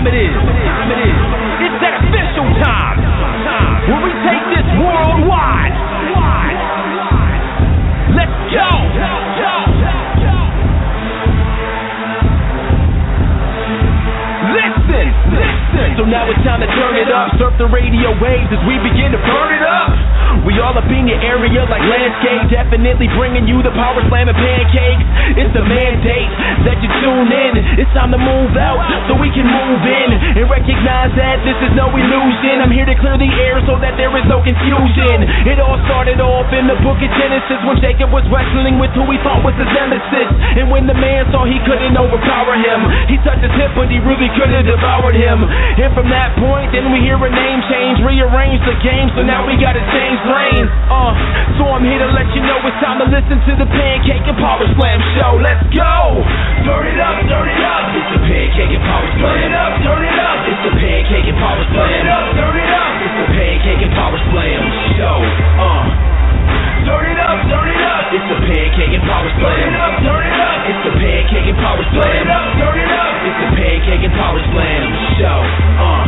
time it is. Time it is. It's that official time. Time when we take this worldwide. Let's go. So now it's time to turn it up. Surf the radio waves as we begin to burn it up. We all up in your area like landscape. Definitely bringing you the power slam and pancakes. It's a mandate that you tune in. It's time to move out so we can move in and recognize that this is no illusion. I'm here to clear the air so that there is no confusion. It all started off in the book of Genesis when Jacob was wrestling with who he thought was his nemesis. And when the man saw he couldn't overpower him, he touched his hip, but he really could have devoured him. From that point, then we hear a name change, rearrange the game, so now we gotta change lanes. Uh, so I'm here to let you know it's time to listen to the Pancake and Power Slam show. Let's go! Turn it up, turn it up. It's the Pancake and Power Slam. Turn it up, turn it up. It's the Pancake and Power Slam. Turn it up, turn it up. It's the Pancake and Power Slam show. Uh. Turn it up, turn it up. It's the Pancake and Power Slam. Turn it up, turn it up. It's the Pancake and Power Slam. Turn it up, turn it up. The Pancake and Power Slam show. Uh.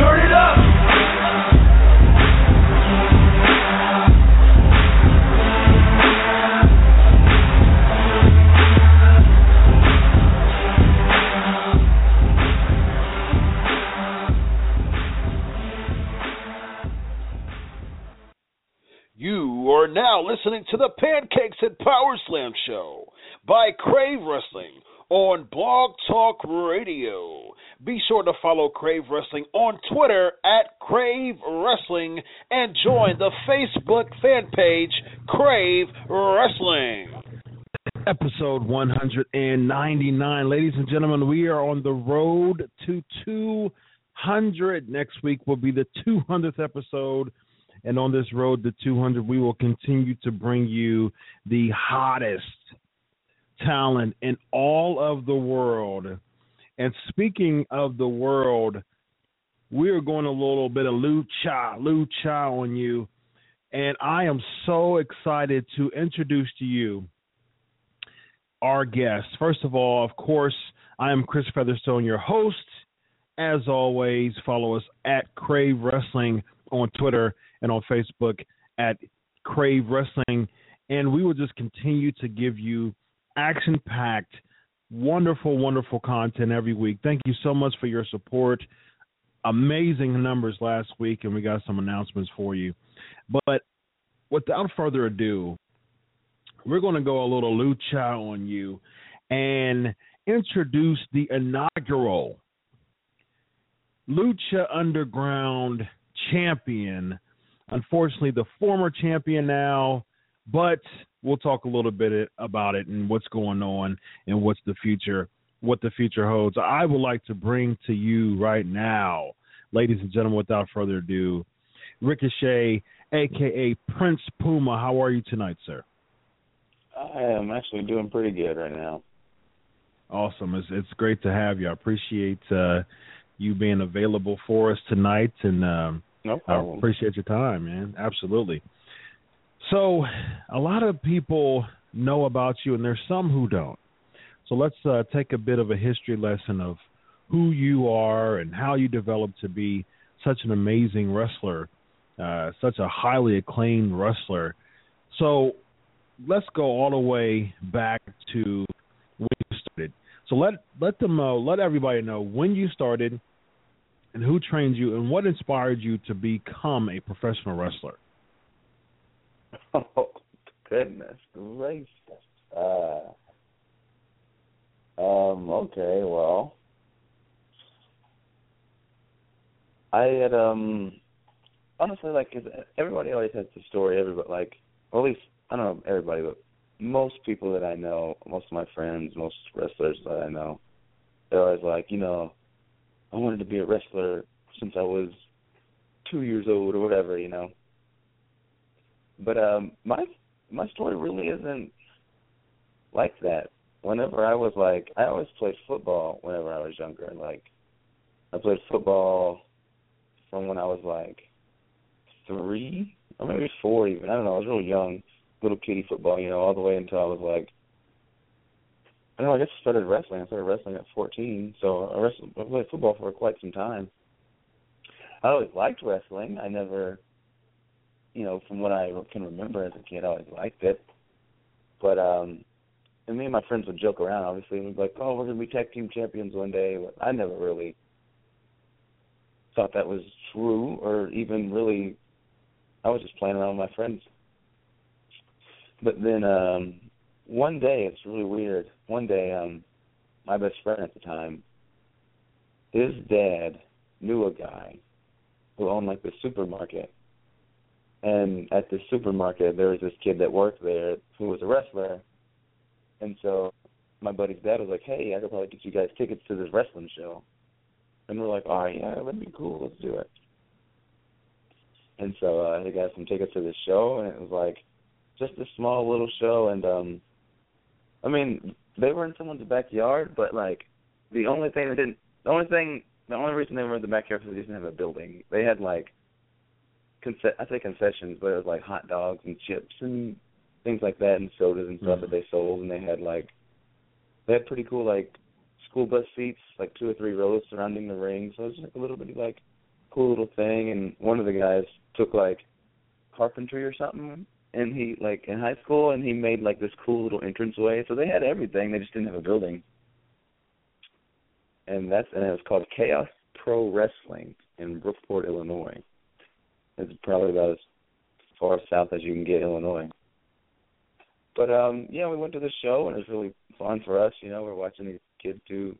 Turn it up. You are now listening to the Pancakes and Power Slam show by Crave Wrestling on Blog Talk Radio. Be sure to follow Crave Wrestling on Twitter at Crave Wrestling and join the Facebook fan page Crave Wrestling. Episode 199. Ladies and gentlemen, we are on the road to 200. Next week will be the 200th episode. And on this road to 200, we will continue to bring you the hottest talent in all of the world. And speaking of the world, we're going a little bit of lucha, lucha on you. And I am so excited to introduce to you our guest. First of all, of course, I am Chris Featherstone, your host. As always, follow us at Crave Wrestling on Twitter and on Facebook at Crave Wrestling. And we will just continue to give you action packed, wonderful, wonderful content every week. Thank you so much for your support. Amazing numbers last week, and we got some announcements for you. But without further ado, we're going to go a little lucha on you and introduce the inaugural Lucha Underground champion. Unfortunately, the former champion now, but we'll talk a little bit about it and what's going on and what's the future, what the future holds. I would like to bring to you right now, ladies and gentlemen, without further ado, Ricochet, aka Prince Puma. How are you tonight, sir? I am actually doing pretty good right now. Awesome. It's it's great to have you. I appreciate uh, you being available for us tonight, and um, No I appreciate your time, man. Absolutely. So, a lot of people know about you, and there's some who don't. So let's uh, take a bit of a history lesson of who you are and how you developed to be such an amazing wrestler, uh, such a highly acclaimed wrestler. So let's go all the way back to when you started. So let let them know, let everybody know when you started and who trained you and what inspired you to become a professional wrestler. Oh goodness gracious. Uh, um. Okay. Well, I had um. honestly, like everybody always has the story. Everybody, like, or at least I don't know everybody, but most people that I know, most of my friends, most wrestlers that I know, they're always like, you know, I wanted to be a wrestler since I was two years old or whatever, you know. But um, my my story really isn't like that. Whenever I was like, I always played football whenever I was younger. Like, I played football from when I was like three or maybe four even. I don't know. I was real young, little kiddie football, you know, all the way until I was like I don't know. I guess I started wrestling. I started wrestling at 14, so I wrestled, I played football for quite some time. I always liked wrestling. I never, you know, from what I can remember as a kid, I always liked it. But um, and me and my friends would joke around. Obviously, we'd be like, "Oh, we're gonna be tag team champions one day." But I never really thought that was true, or even really. I was just playing around with my friends. But then um one day, it's really weird. One day, um, my best friend at the time, his dad knew a guy who owned like the supermarket. And at the supermarket, there was this kid that worked there who was a wrestler. And so my buddy's dad was like, "Hey, I could probably get you guys tickets to this wrestling show." And we're like, "All right, yeah, that'd be cool. Let's do it." And so uh, they got some tickets to this show, and it was like just a small little show. And um, I mean, they were in someone's backyard, but like the only thing that didn't, the only thing, the only reason they were in the backyard was they didn't have a building. They had like, conce- I say concessions, but it was like hot dogs and chips and things like that, and sodas and stuff Mhm. that they sold. And they had like, they had pretty cool like school bus seats, like two or three rows surrounding the ring. So it was like a little bit of, like cool little thing. And one of the guys took like carpentry or something and he like in high school and he made like this cool little entranceway. So they had everything, they just didn't have a building. And that's and it was called Chaos Pro Wrestling in Brookport, Illinois. It's probably about as far south as you can get Illinois. But um yeah, we went to the show and it was really fun for us, you know, we're watching these kids do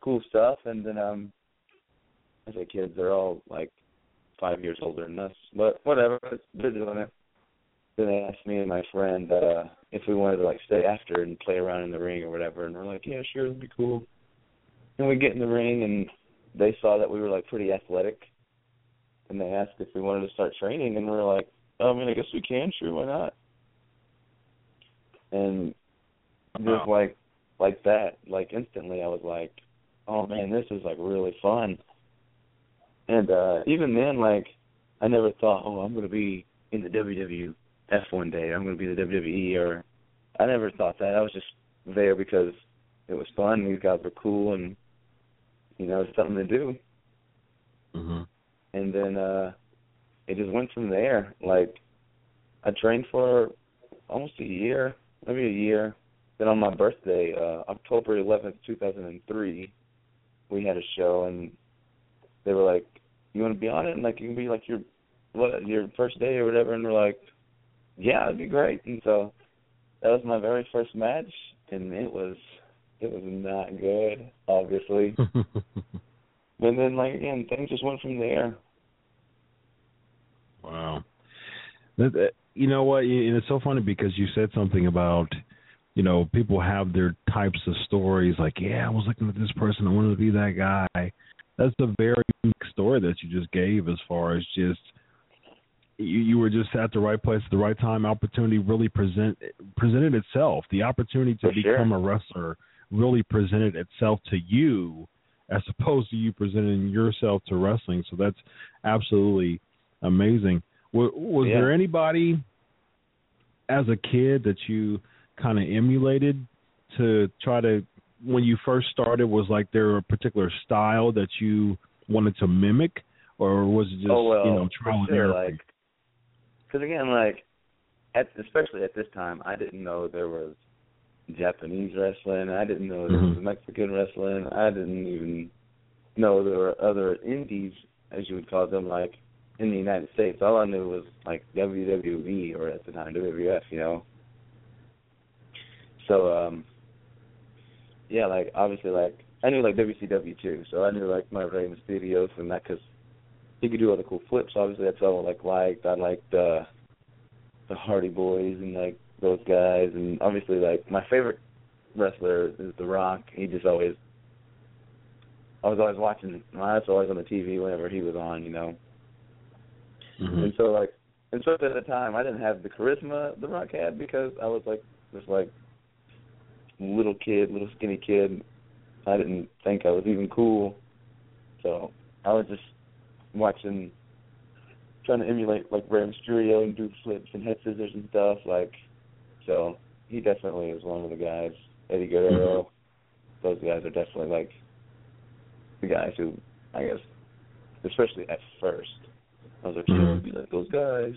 cool stuff and then um I say kids, they're all like five years older than us. But whatever, they're doing it then they asked me and my friend uh if we wanted to like stay after and play around in the ring or whatever and we're like, Yeah, sure, that'd be cool. And we get in the ring and they saw that we were like pretty athletic and they asked if we wanted to start training and we are like, oh, I mean I guess we can, sure, why not? And just like like that, like instantly I was like, Oh man, this is like really fun. And uh even then like I never thought, Oh, I'm gonna be in the WW F one day. I'm going to be the WWE, or I never thought that. I was just there because it was fun. These guys were cool, and you know, it's something to do. hmm And then uh it just went from there. Like I trained for almost a year, maybe a year. Then on my birthday, uh October 11th, 2003, we had a show, and they were like, "You want to be on it?" And like, you can be like your what your first day or whatever. And we're like, yeah, it'd be great. And so that was my very first match, and it was it was not good, obviously. but then, like again, things just went from there. Wow. You know what? And it's so funny because you said something about, you know, people have their types of stories. Like, yeah, I was looking at this person. I wanted to be that guy. That's a very unique story that you just gave. As far as just you, you were just at the right place at the right time. Opportunity really present presented itself. The opportunity to For sure. become a wrestler really presented itself to you, as opposed to you presenting yourself to wrestling. So that's absolutely amazing. Was, was Yeah. there anybody as a kid that you kind of emulated to try to when you first started? Was like there a particular style that you wanted to mimic, or was it just oh well, you know trial and error? like because again, like at especially at this time, I didn't know there was Japanese wrestling. I didn't know there was Mhm. Mexican wrestling. I didn't even know there were other indies, as you would call them, like in the United States. All I knew was like WWE or at the time WWF, you know. So um yeah, like obviously like I knew like WCW too, so I knew like my Rey Mysterios and that because he could do all the cool flips. Obviously, that's all I like liked. I liked the the Hardy Boys and like those guys, and obviously like my favorite wrestler is The Rock. He just always I was always watching. I was always on the TV whenever he was on, you know. Mm-hmm. And so like, and so at the time, I didn't have the charisma The Rock had because I was like this like little kid, little skinny kid. I didn't think I was even cool, so I was just watching, trying to emulate like Rey Mysterio and do flips and head scissors and stuff. Like, so he definitely is one of the guys. Eddie Guerrero, those guys are definitely like the guys who, I guess, especially at first, I was like, Mhm. be like those guys.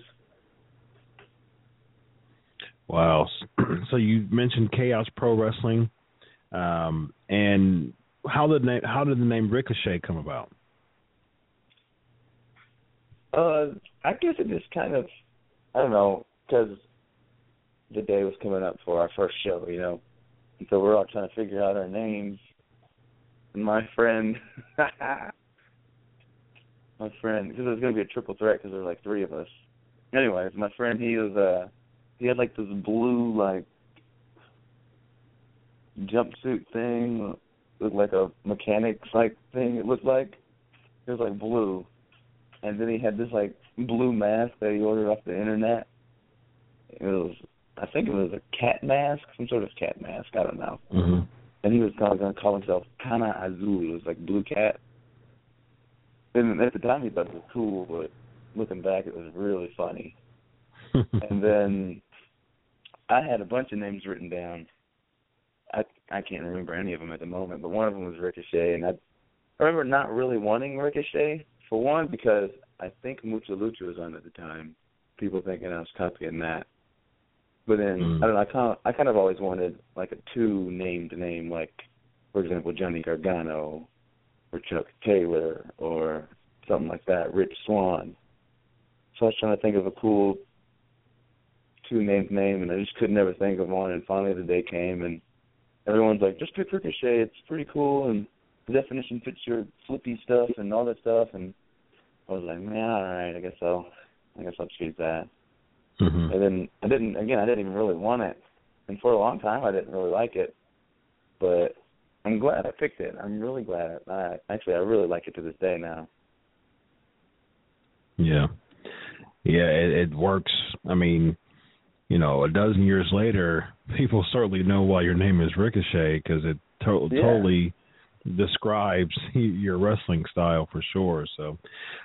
Wow. So you mentioned Chaos Pro Wrestling, um, and how did name how did the name Ricochet come about? Uh, I guess it just kind of, I don't know, because the day was coming up for our first show, you know, and so we're all trying to figure out our names. And my friend, my friend, because it was going to be a triple threat because there were like three of us. Anyways, my friend, he was uh, he had like this blue like jumpsuit thing, looked like a mechanic's like thing. It looked like it was like blue and then he had this like blue mask that he ordered off the internet. It was, I think it was a cat mask, some sort of cat mask. I don't know. Mm-hmm. And he was going to call himself Kana Azul. It was like blue cat. And at the time he thought it was cool, but looking back, it was really funny. and then I had a bunch of names written down. I I can't remember any of them at the moment, but one of them was Ricochet, and I, I remember not really wanting Ricochet for one because I think Mucha Lucha was on at the time. People thinking I was copying that. But then Mm. I don't know. I kind of I kind of always wanted like a two named name, like for example Johnny Gargano or Chuck Taylor or something like that, Rich Swann. So I was trying to think of a cool two named name, and I just could never think of one. And finally the day came, and everyone's like, just pick Ricochet. It's pretty cool, and the definition fits your flippy stuff and all that stuff. And I was like, man, all right, I guess I'll, I guess I'll choose that. mm-hmm. And then I didn't. Again, I didn't even really want it, and for a long time I didn't really like it. But I'm glad I picked it. I'm really glad. I actually I really like it to this day now. Yeah, yeah, it, it works. I mean, you know, a dozen years later, people certainly know why your name is Ricochet because it to- Yeah. totally describes your wrestling style for sure. So,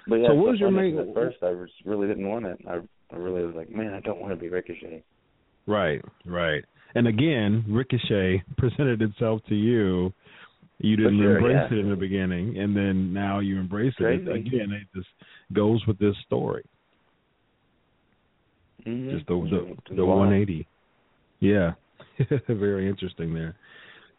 But yeah, So what was your main- At first, I just really didn't want it. I I really was like, man, I don't want to be Ricochet. right, right, and again, Ricochet presented itself to you. You didn't sure, embrace yeah. it in the beginning, and then now you embrace it. Again, it just goes with this story. Mm-hmm. just the the, the wild. 180. Yeah, very interesting there.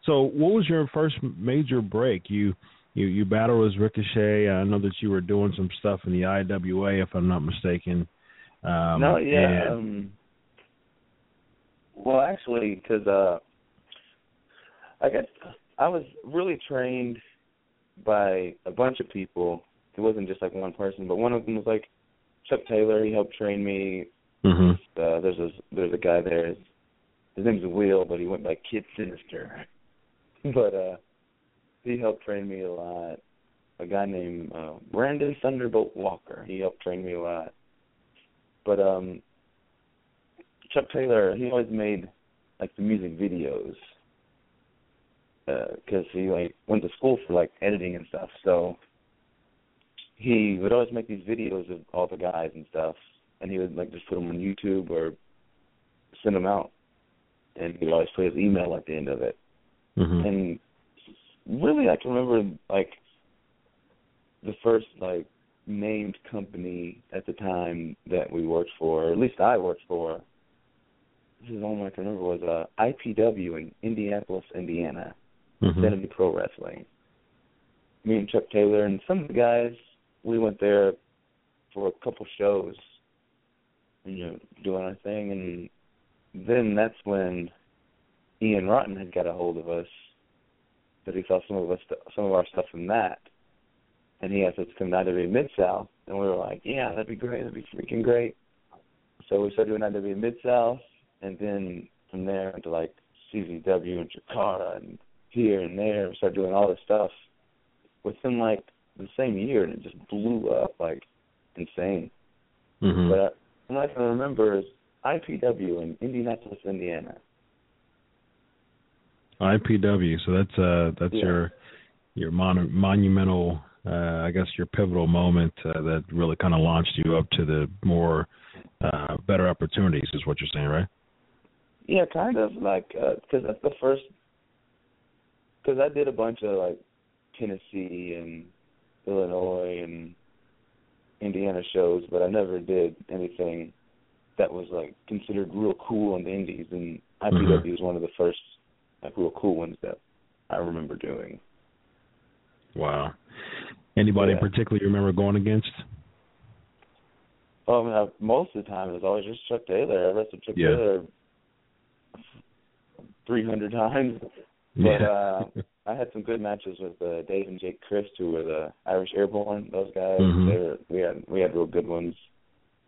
So, what was your first major break? You you you battled as Ricochet. I know that you were doing some stuff in the IWA, if I'm not mistaken. Um, no, yeah. and- Um, well, actually, because uh, I guess I was really trained by a bunch of people. It wasn't just like one person, but one of them was like Chuck Taylor. He helped train me. Mhm. Uh, there's a there's a guy there. His, his name's Will, but he went by Kid Sinister. but uh, he helped train me a lot. A guy named uh, Brandon Thunderbolt Walker. He helped train me a lot. But um Chuck Taylor, he always made like the music videos because he like went to school for like editing and stuff. So he would always make these videos of all the guys and stuff, and he would like just put them on YouTube or send them out, and he would always put his email at the end of it. Mhm. And really, I can remember like the first like named company at the time that we worked for, or at least I worked for. This is the only I can remember was uh, IPW in Indianapolis, Indiana, Mhm. Identity Pro Wrestling. Me and Chuck Taylor and some of the guys, we went there for a couple shows, you know, doing our thing, and then that's when Ian Rotten had got a hold of us. That he saw some of us, some of our stuff from that, and he asked us to come down to Mid South and we were like, yeah, that'd be great, that'd be freaking great. So we started doing IWA Mid South, and then from there into like CZW and Chikara and here and there. We started doing all this stuff within like the same year, and it just blew up like insane. Mm-hmm. But uh, what I can remember is IPW in Indianapolis, Indiana. IPW. So that's uh that's Yeah. your your mon- monumental, uh, I guess your pivotal moment uh, that really kind of launched you up to the more uh, better opportunities, is what you're saying, right? Yeah, kind of like uh, because that's the first. Because I did a bunch of like Tennessee and Illinois and Indiana shows, but I never did anything that was like considered real cool in the Indies, and IPW was mm-hmm. one of the first like real cool ones that I remember doing. Wow. Anybody in particular you remember going against? Oh, I I, most of the time it was always just Chuck Taylor. I wrestled Chuck Yeah. Taylor three hundred times. But uh I had some good matches with uh, Dave and Jake Crist, who were the Irish Airborne. Those guys, Mhm. they were, we had we had real good ones.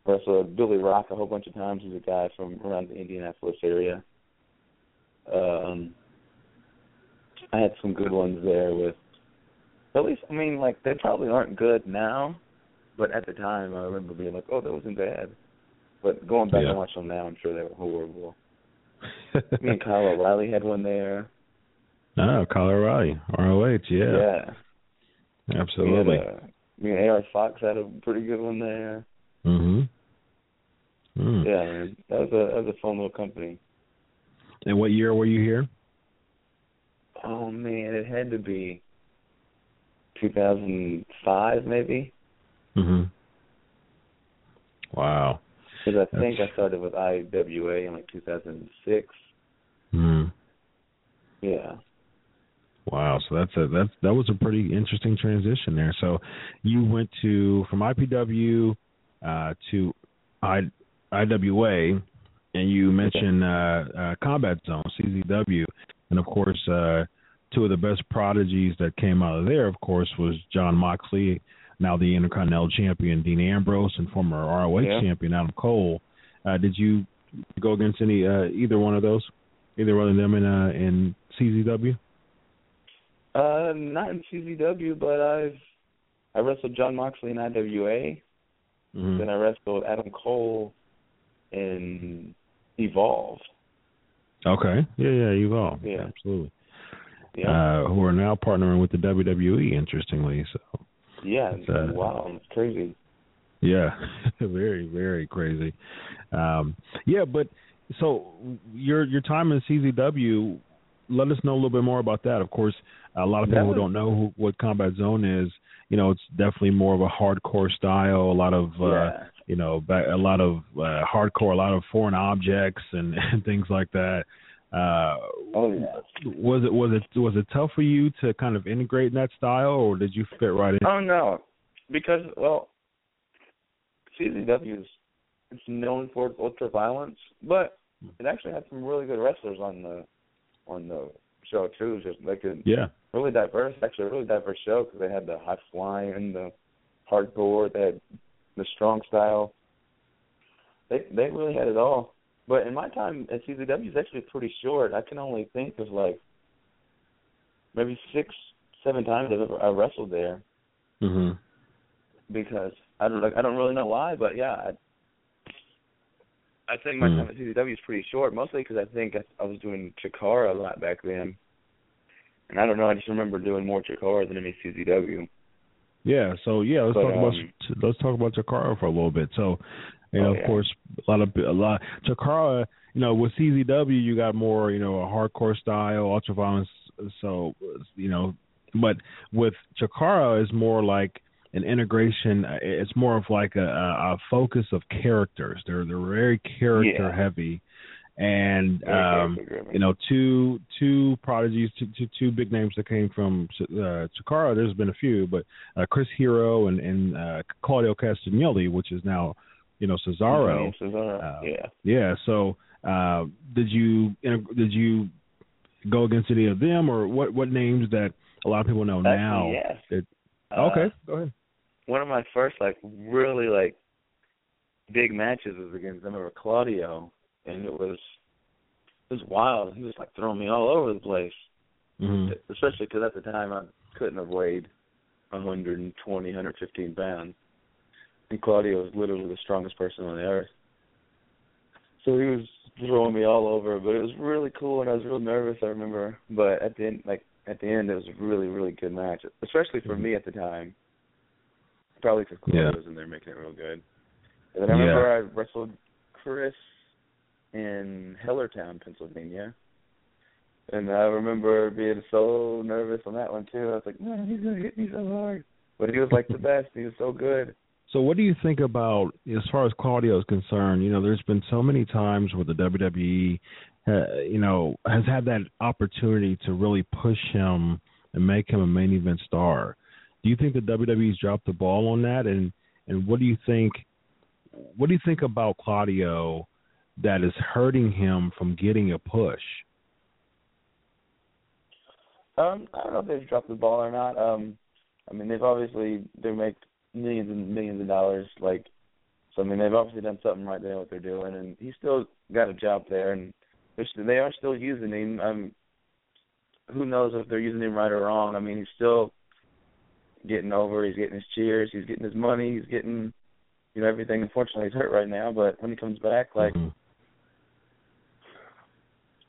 Wrestled Billy Rock a whole bunch of times. He's a guy from around the Indianapolis area. Um, I had some good ones there with. At least, I mean, like they probably aren't good now, but at the time, I remember being like, "Oh, that wasn't bad." But going back Yeah. and watching them now, I'm sure they were horrible. Me and Kyle O'Reilly had one there. oh, Colorado, ROH, yeah, Yeah. absolutely. Uh, me and AR Fox had a pretty good one there. mm-hmm. Mm. Yeah, man. That was a that was a fun little company. And what year were you here? Oh man, it had to be 2005 maybe. Mm-hmm. Wow. Because I think I started with IWA in like 2006. Mm. Yeah. Wow, so that's a that's that was a pretty interesting transition there. So you went to from IPW uh, to I, IWA, and you mentioned uh, uh, Combat Zone (CZW), and of course, uh, two of the best prodigies that came out of there, of course, was John Moxley, now the Intercontinental Champion Dean Ambrose, and former ROH Yeah. Champion Adam Cole. Uh, did you go against any uh, either one of those, either one of them in uh, in CZW? Uh, not in CZW, but I've I wrestled John Moxley in IWA. Mhm. Then I wrestled Adam Cole in Evolve. Okay. Yeah, yeah, Evolve. Yeah. Absolutely. Yeah. Uh, who are now partnering with the WWE, interestingly. So, yeah. it's, uh, wow, it's crazy. yeah, very, very crazy. Um, yeah, but so your your time in CZW, let us know a little bit more about that. Of course, a lot of people was- don't know who, what Combat Zone is. You know, it's definitely more of a hardcore style. A lot of uh, yeah. you know, a lot of uh, hardcore, a lot of foreign objects and, and things like that. Uh, Oh yeah. was it was it was it tough for you to kind of integrate in that style, or did you fit right in? Oh no, because well, CZW is it's known for its ultra violence, but it actually had some really good wrestlers on the on the show too. Just like a Yeah, really diverse, actually a really diverse show because they had the high flying, the hardcore, they had the strong style. They they really had it all. But in my time at CZW is actually pretty short. I can only think of like maybe six, seven times I've ever I wrestled there hmm because I don't like I don't really know why, but yeah, I, I think my Hmm. time at CZW is pretty short, mostly because I think I, I was doing Chikara a lot back then, and I don't know. I just remember doing more Chikara than any CZW. yeah. So yeah, let's But, talk about um, let's talk about Chikara for a little bit. So, you know, Oh, of course, a lot of a lot Chikara. You know, with CZW, you got more you know a hardcore style, ultra violence. So you know, but with Chikara is more like an integration. It's more of like a, a a focus of characters. They're they're very character Yeah. heavy, and Very um, you know, two two prodigies, two, two, two big names that came from uh, Chikara. There's been a few, but uh, Chris Hero and, and uh, Claudio Castagnoli, which is now, you know, Cesaro. Cesaro. Uh, yeah. Yeah. So, uh, did you did you go against any of them, or what what names that a lot of people know now? Yes. that- Uh, okay, go ahead. one of my first like really like big matches was against I remember Claudio, and it was it was wild. He was like throwing me all over the place, hmm especially because at the time I couldn't have weighed 120, 115 pounds, and Claudio was literally the strongest person on the earth. So he was throwing me all over, but it was really cool, and I was real nervous. I remember, but at the end, like at the end, it was a really, really good match, especially for me mm-hmm. at the time. Probably because Claudio Yeah. was in there making it real good. And then I remember Yeah. I wrestled Chris in Hellertown, Pennsylvania. And I remember being so nervous on that one too. I was like, man, he's gonna hit me so hard. But he was like the best. He was so good. So, what do you think about as far as Claudio is concerned? You know, there's been so many times where the WWE, uh, you know, has had that opportunity to really push him and make him a main event star. Do you think the WWE's dropped the ball on that? And and what do you think? What do you think about Claudio that is hurting him from getting a push? Um, I don't know if they've dropped the ball or not. Um, I mean, they've obviously they make millions and millions of dollars. Like, so I mean, they've obviously done something right there with what they're doing, and he's still got a job there, and they're they are still using him. Um, who knows if they're using him right or wrong? I mean, he's still getting over. He's getting his cheers. He's getting his money. He's getting, you know, everything. Unfortunately, he's hurt right now, but when he comes back, like. Mhm.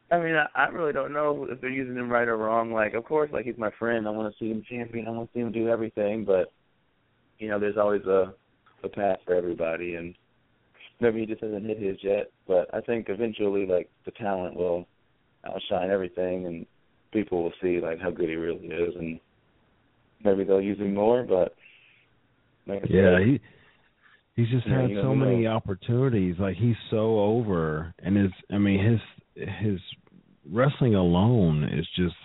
I mean, I, I really don't know if they're using him right or wrong. Like, of course, like he's my friend. I want to see him champion. I want to see him do everything. But you know, there's always a a path for everybody, and maybe he just hasn't hit his yet. But I think eventually, like the talent will outshine everything, and people will see like how good he really is, and maybe they'll use him more. But like I Yeah, said, he he's just Yeah, had so many know. opportunities. Like he's so over, and his I mean his his wrestling alone is just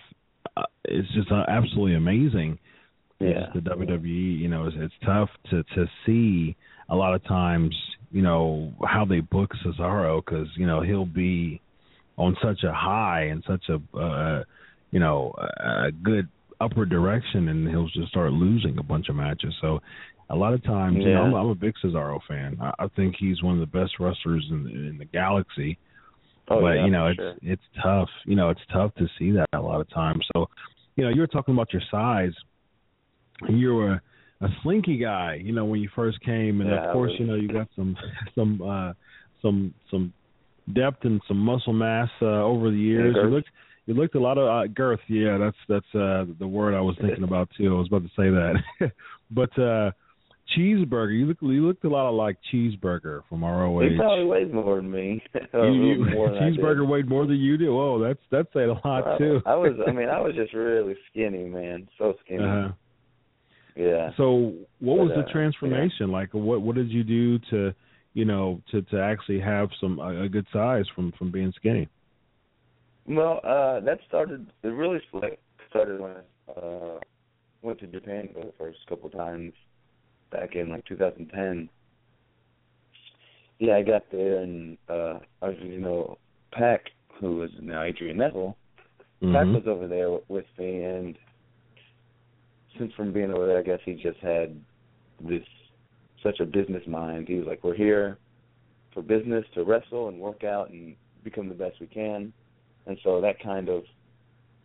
uh, it's just absolutely amazing. Yeah, the WWE, you know, it's, it's tough to to see a lot of times, you know, how they book Cesaro because you know he'll be on such a high and such a uh, you know a good upward direction, and he'll just start losing a bunch of matches. So a lot of times, you know, I'm, I'm a big Cesaro fan. I, I think he's one of the best wrestlers in, in the galaxy oh, but yeah, you know it's sure. it's tough you know it's tough to see that a lot of times so you know you were talking about your size and you were a a slinky guy you know when you first came and Yeah, of course was. you know you got some some uh some some depth and some muscle mass uh, over the years you looked you looked a lot of uh, girth yeah that's that's uh the word i was thinking about too i was about to say that but uh cheeseburger you look you looked a lot of like cheeseburger from roh He probably weighs more than me. You, you, more than cheeseburger weighed more than you do. Oh, that's that's saying a lot I- too. I was, I mean, I was just really skinny, man, so skinny. uh-huh. Yeah. So, what was But, the uh, transformation like? What what did you do to, you know, to to actually have some a, a good size from from being skinny? Well, uh, that started. It really started when I uh, went to Japan for the first couple times back in like 2010. Yeah, I got there and uh, I was, you know, Pac, who is now Adrian Neville, Pac Mhm. was over there with me, and since from being over there, I guess he just had this such a business mind. He was like, "We're here for business to wrestle and work out and become the best we can," and so that kind of,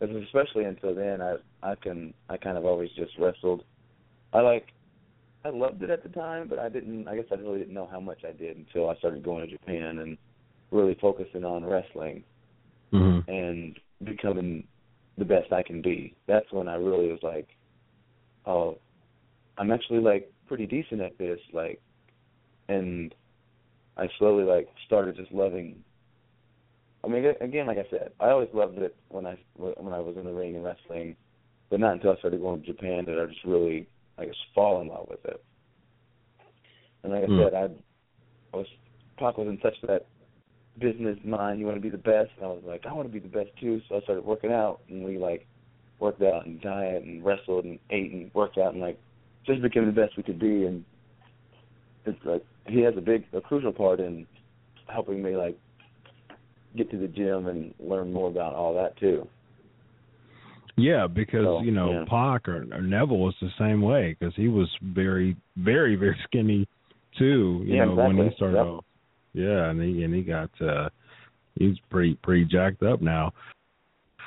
especially until then, I I can I kind of always just wrestled. I like, I loved it at the time, but I didn't. I guess I really didn't know how much I did until I started going to Japan and really focusing on wrestling Mhm. and becoming the best I can be. That's when I really was like, oh, I'm actually like pretty decent at this, like, and I slowly like started just loving. I mean, again, like I said, I always loved it when I when I was in the ring and wrestling, but not until I started going to Japan did I just really, I guess, fall in love with it. And like I Hmm. said, I, I was Pac was in such that business mind. You want to be the best, and I was like, I want to be the best too. So I started working out, and we like worked out and diet and wrestled and ate and worked out and like just became the best we could be. And it's like he has a big, a crucial part in helping me like get to the gym and learn more about all that too. Yeah, because So, you know yeah. Pac or, or Neville was the same way because he was very, very, very skinny too. You Yeah, know when he exactly. started Yep. off. Yeah, and he and he got uh he's pretty pretty jacked up now.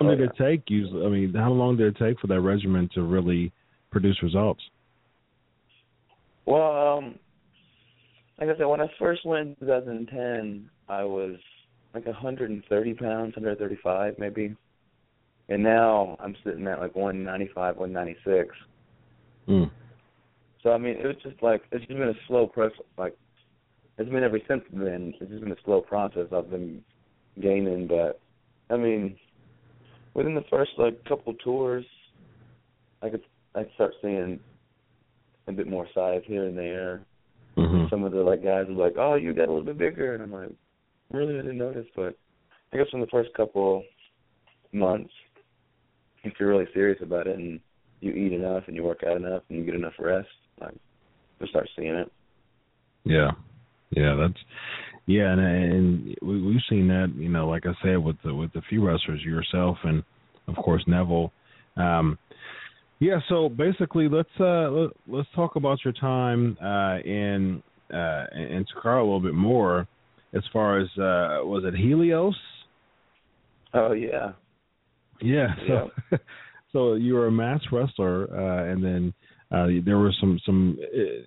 How long did it take you? I mean, how long did it take for that regimen to really produce results? Well, um, like I said, when I first went in 2010, I was like 130 pounds, 135 maybe, and now I'm sitting at like 195, 196. Mm. So I mean, it was just like it's just been a slow process. Like it's been ever since then. It's just been a slow process. I've been gaining, but I mean, within the first like couple tours, I could I start seeing a bit more size here and there. hmm Some of the like guys were like, "Oh, you got a little bit bigger," and I'm like, "Really? I didn't notice." But I guess from the first couple months, if you're really serious about it and you eat enough and you work out enough and you get enough rest, like you'll start seeing it. Yeah, yeah, that's yeah, and and we, we've seen that. You know, like I said, with the, with a few wrestlers, yourself and of course Neville. Um, yeah, so basically, let's uh, let, let's talk about your time uh, in uh, in Chikara a little bit more. As far as uh, was it Helios? Oh yeah, Yeah. So, so you were a mass wrestler, uh, and then uh, there were some some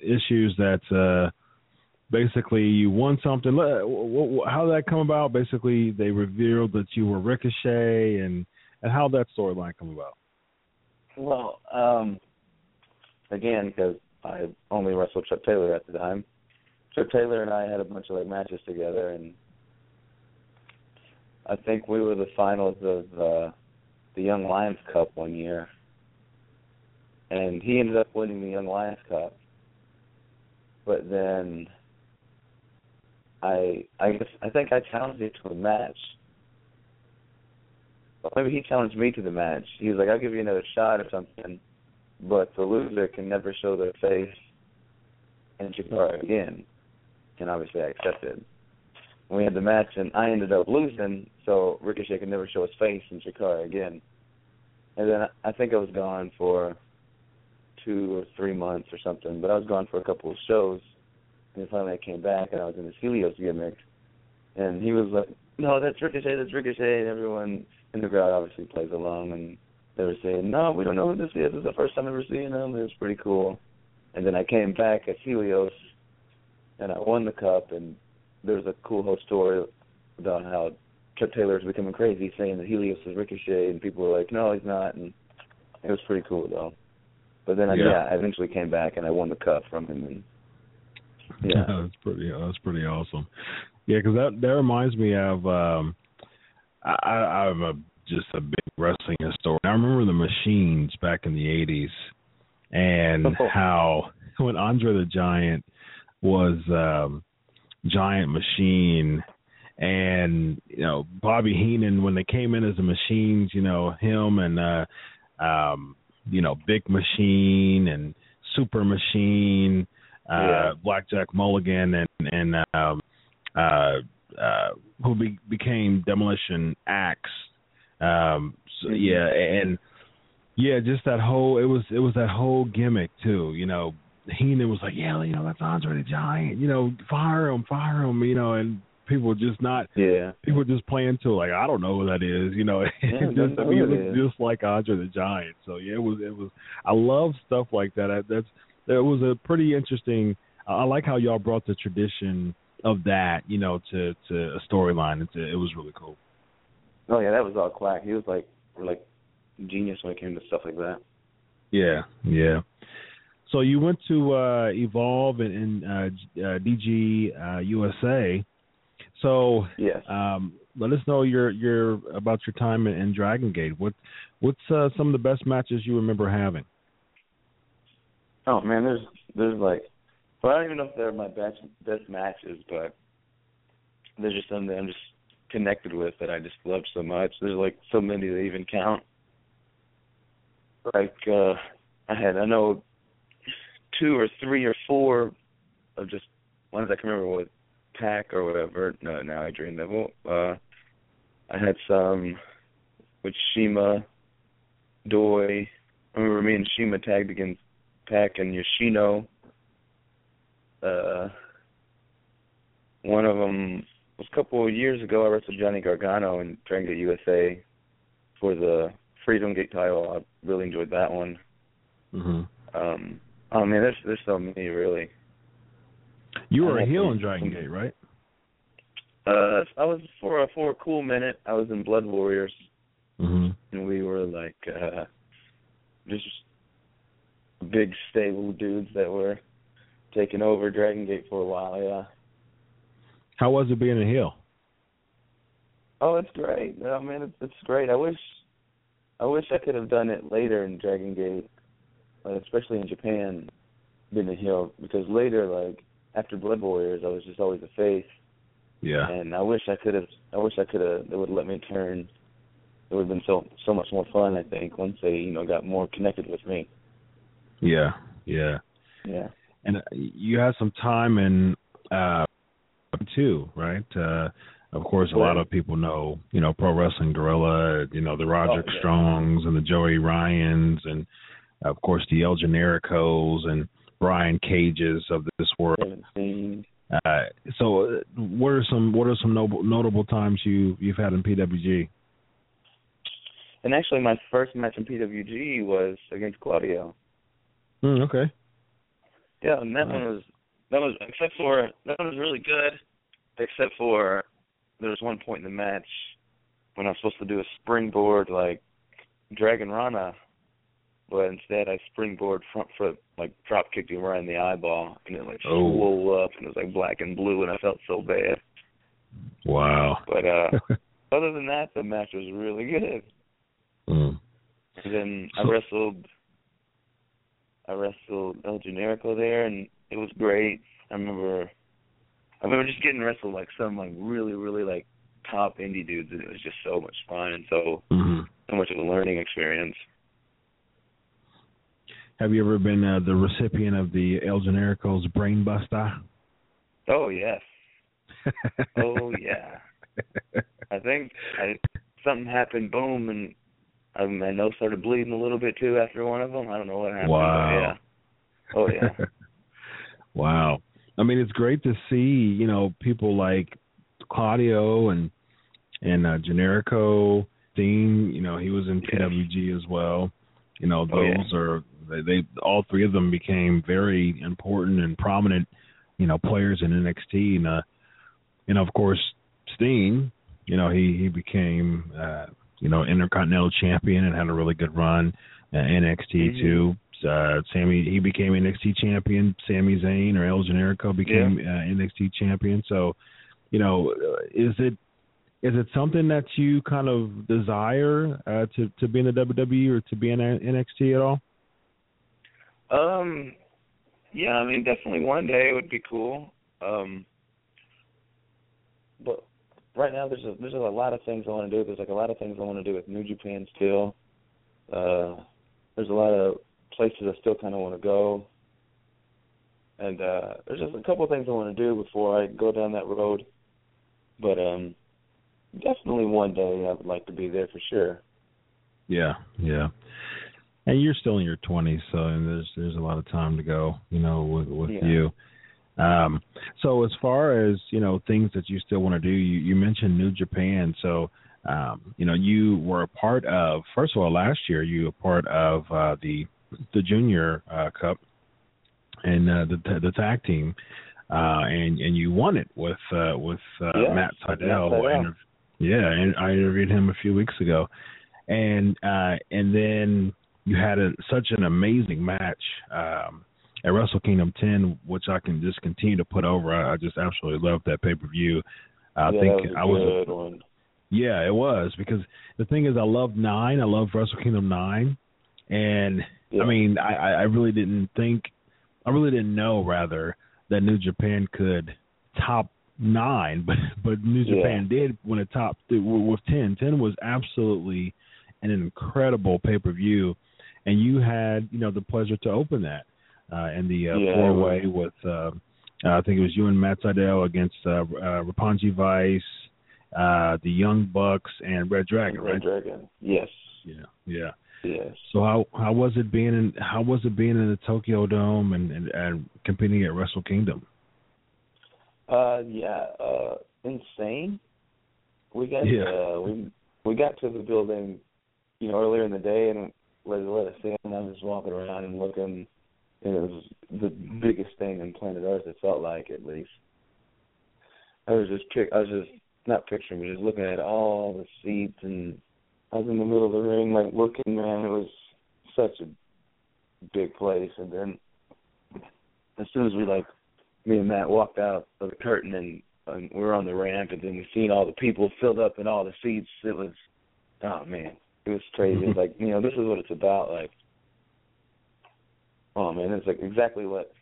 issues that uh, basically you won something. How did that come about? Basically, they revealed that you were Ricochet, and and how that storyline come about? Well, um, again, because I only wrestled Chuck Taylor at the time. Chuck Taylor and I had a bunch of like matches together, and I think we were the finals of uh, the Young Lions Cup one year, and he ended up winning the Young Lions Cup. But then I, I guess I think I challenged him to a match. Or maybe he challenged me to the match. He was like, "I'll give you another shot or something, but the loser can never show their face in Chikara again." And obviously, I accepted. We had the match, and I ended up losing, so Ricochet could never show his face in Chikara again. And then I think I was gone for two or three months or something, but I was gone for a couple of shows. And finally, I came back, and I was in this Helios gimmick. And he was like, "No, that's Ricochet. That's Ricochet." And everyone in the crowd obviously plays along, and they were saying, "No, we don't know who this is. This is the first time ever seeing him. It was pretty cool." And then I came back at Helios, and I won the cup. And there was a cool whole story about how Chuck Taylor was becoming crazy, saying that Helios is Ricochet, and people were like, "No, he's not." And it was pretty cool though. But then, I, Yeah. yeah, I eventually came back and I won the cup from him. And yeah, that's pretty. That's pretty awesome. Yeah, because that that reminds me of. um I, I- I'm a just a big wrestling historian. I remember the machines back in the '80s, and Oh. how when Andre the Giant was um Giant Machine, and you know Bobby Heenan when they came in as the machines, you know him and uh um you know Big Machine and Super Machine, uh Yeah. Blackjack Mulligan and and um uh uh who be, became Demolition Axe. Um so, Mhm. yeah and yeah, just that whole it was it was that whole gimmick too, you know. Heenan was like, Yeah, you know, that's Andre the Giant, you know, fire him, fire him, you know, and people were just not yeah, people just playing to like I don't know who that is, you know. Yeah, just, I mean, it it looked just like Andre the Giant. So yeah, it was it was. I love stuff like that. I, that's it was a pretty interesting. I like how y'all brought the tradition of that, you know, to to a storyline. It's it was really cool. oh yeah, that was all Quack. He was like, like genius when it came to stuff like that. Yeah, yeah. So you went to uh Evolve and, and uh, uh, DG uh, USA. So Yes. um, let us know your your about your time in, in Dragon Gate. What what's uh, some of the best matches you remember having? Oh man, there's there's like, well, I don't even know if they're my best best matches, but there's just some that I'm just connected with that I just love so much. There's like so many that even count. Like uh I had I know two or three or four of just ones I can remember with Pac or whatever. No, now Adrian Neville. Uh I had some with Shima Doi. I remember me and Shima tagged against Pac and Yoshino. Uh, one of them was a couple of years ago. I wrestled Johnny Gargano in Dragon Gate USA for the Freedom Gate title. I really enjoyed that one. Mm-hmm. Um, oh man, there's there's so many really. You were I a heel in Dragon Gate, right? Uh, I was for a for a cool minute. I was in Blood Warriors, Mm-hmm. and we were like uh just big stable dudes that were taking over Dragon Gate for a while. Yeah. How was it being a heel? Oh, it's great. No, mean, it's it's great. I wish, I wish I could have done it later in Dragon Gate, like, especially in Japan, being a heel. Because later, like after Blood Warriors, I was just always a face, Yeah. and I wish I could have. I wish I could have. They would have let me turn. It would have been so so much more fun. I think once they you know got more connected with me. Yeah. Yeah. Yeah. And uh, you had some time in uh too, right? Uh of course a lot of people know, you know, Pro Wrestling Guerrilla, you know, the Roderick Oh, yeah. Strongs and the Joey Ryans and of course the El Genericos and Brian Cages of this world. Uh so uh, what are some what are some notable notable times you you've had in PWG? And actually, my first match in PWG was against Claudio. Mm, okay. Yeah, and that one was that was except for that one was really good, except for there was one point in the match when I was supposed to do a springboard like Dragon Rana, but instead I springboard front foot like drop kicked him right in the eyeball, and it like Oh. swole up and it was like black and blue, and I felt so bad. Wow. But uh other than that, the match was really good. mm. And then I wrestled I wrestled El Generico there and it was great. I remember I remember just getting wrestled like some like really, really like top indie dudes and it was just so much fun and so Mhm. so much of a learning experience. Have you ever been uh, the recipient of the El Generico's Brain Buster? Oh yes. Oh yeah. I think I something happened, boom, and I, my nose started bleeding a little bit too after one of them. I don't know what happened. Wow. yeah. Oh yeah. wow. I mean, it's great to see you know people like Claudio and and uh, Generico, Dean. You know, he was in Yeah. PWG as well. You know, Oh, yeah. those are they, they all three of them became very important and prominent. You know, players in NXT, and uh, and of course Steen. You know, he he became uh, you know Intercontinental Champion and had a really good run. Uh, NXT Mhm. too. Uh, Sami he became NXT champion. Sami Zayn or El Generico became uh, NXT champion. So, you know, uh, is it is it something that you kind of desire uh, to to be in the WWE or to be in NXT at all? Um, yeah, I mean, definitely one day it would be cool. Um, but right now there's a there's a lot of things I want to do. There's like a lot of things I want to do with New Japan still. Uh, there's a lot of places I still kind of want to go, and uh, there's just a couple of things I want to do before I go down that road. But um, definitely one day I would like to be there for sure. Yeah, yeah. And you're still in your twenties, so and there's there's a lot of time to go, you know, with with Yeah. you. Um so as far as, you know, things that you still want to do, you, you mentioned New Japan. So um, you know, you were a part of first of all last year you were part of uh the the junior uh cup and uh the the tag team uh and and you won it with uh with uh Yes, Matt Seidel. Sydal. I interv- yeah, and I interviewed him a few weeks ago. And uh and then you had a, such an amazing match um, at Wrestle Kingdom 10, which I can just continue to put over. I, I just absolutely love that pay per view. I yeah, think was I was, one. yeah, it was because the thing is, I love nine. I love Wrestle Kingdom nine, and Yeah. I mean, I, I really didn't think, I really didn't know rather that New Japan could top nine, but but New Yeah. Japan did when it topped with ten. Ten was absolutely an incredible pay per view, and you had you know the pleasure to open that uh, in the uh, Yeah, four way with uh, uh, I think it was you and Matt Sydal against uh, uh, Roppongi Vice, uh, the Young Bucks, and Red Dragon, Red right? Dragon. Yes. Yeah, yeah. Yes. So how how was it being in how was it being in the Tokyo Dome and and, and competing at Wrestle Kingdom? Uh, yeah, uh, insane. We got Yeah. uh, we we got to the building, you know, earlier in the day and let let us in. I was walking around and looking, it was the biggest thing on planet Earth. It felt like at least. I was just pic- I was just not picturing, but just looking at all the seats, and I was in the middle of the ring, like looking. Man, it was such a big place, and then as soon as we like me and Matt walked out of the curtain and, and we were on the ramp and then we seen all the people filled up in all the seats. It was oh man. It was crazy. Like, you know, this is what it's about, like oh man, it's like exactly what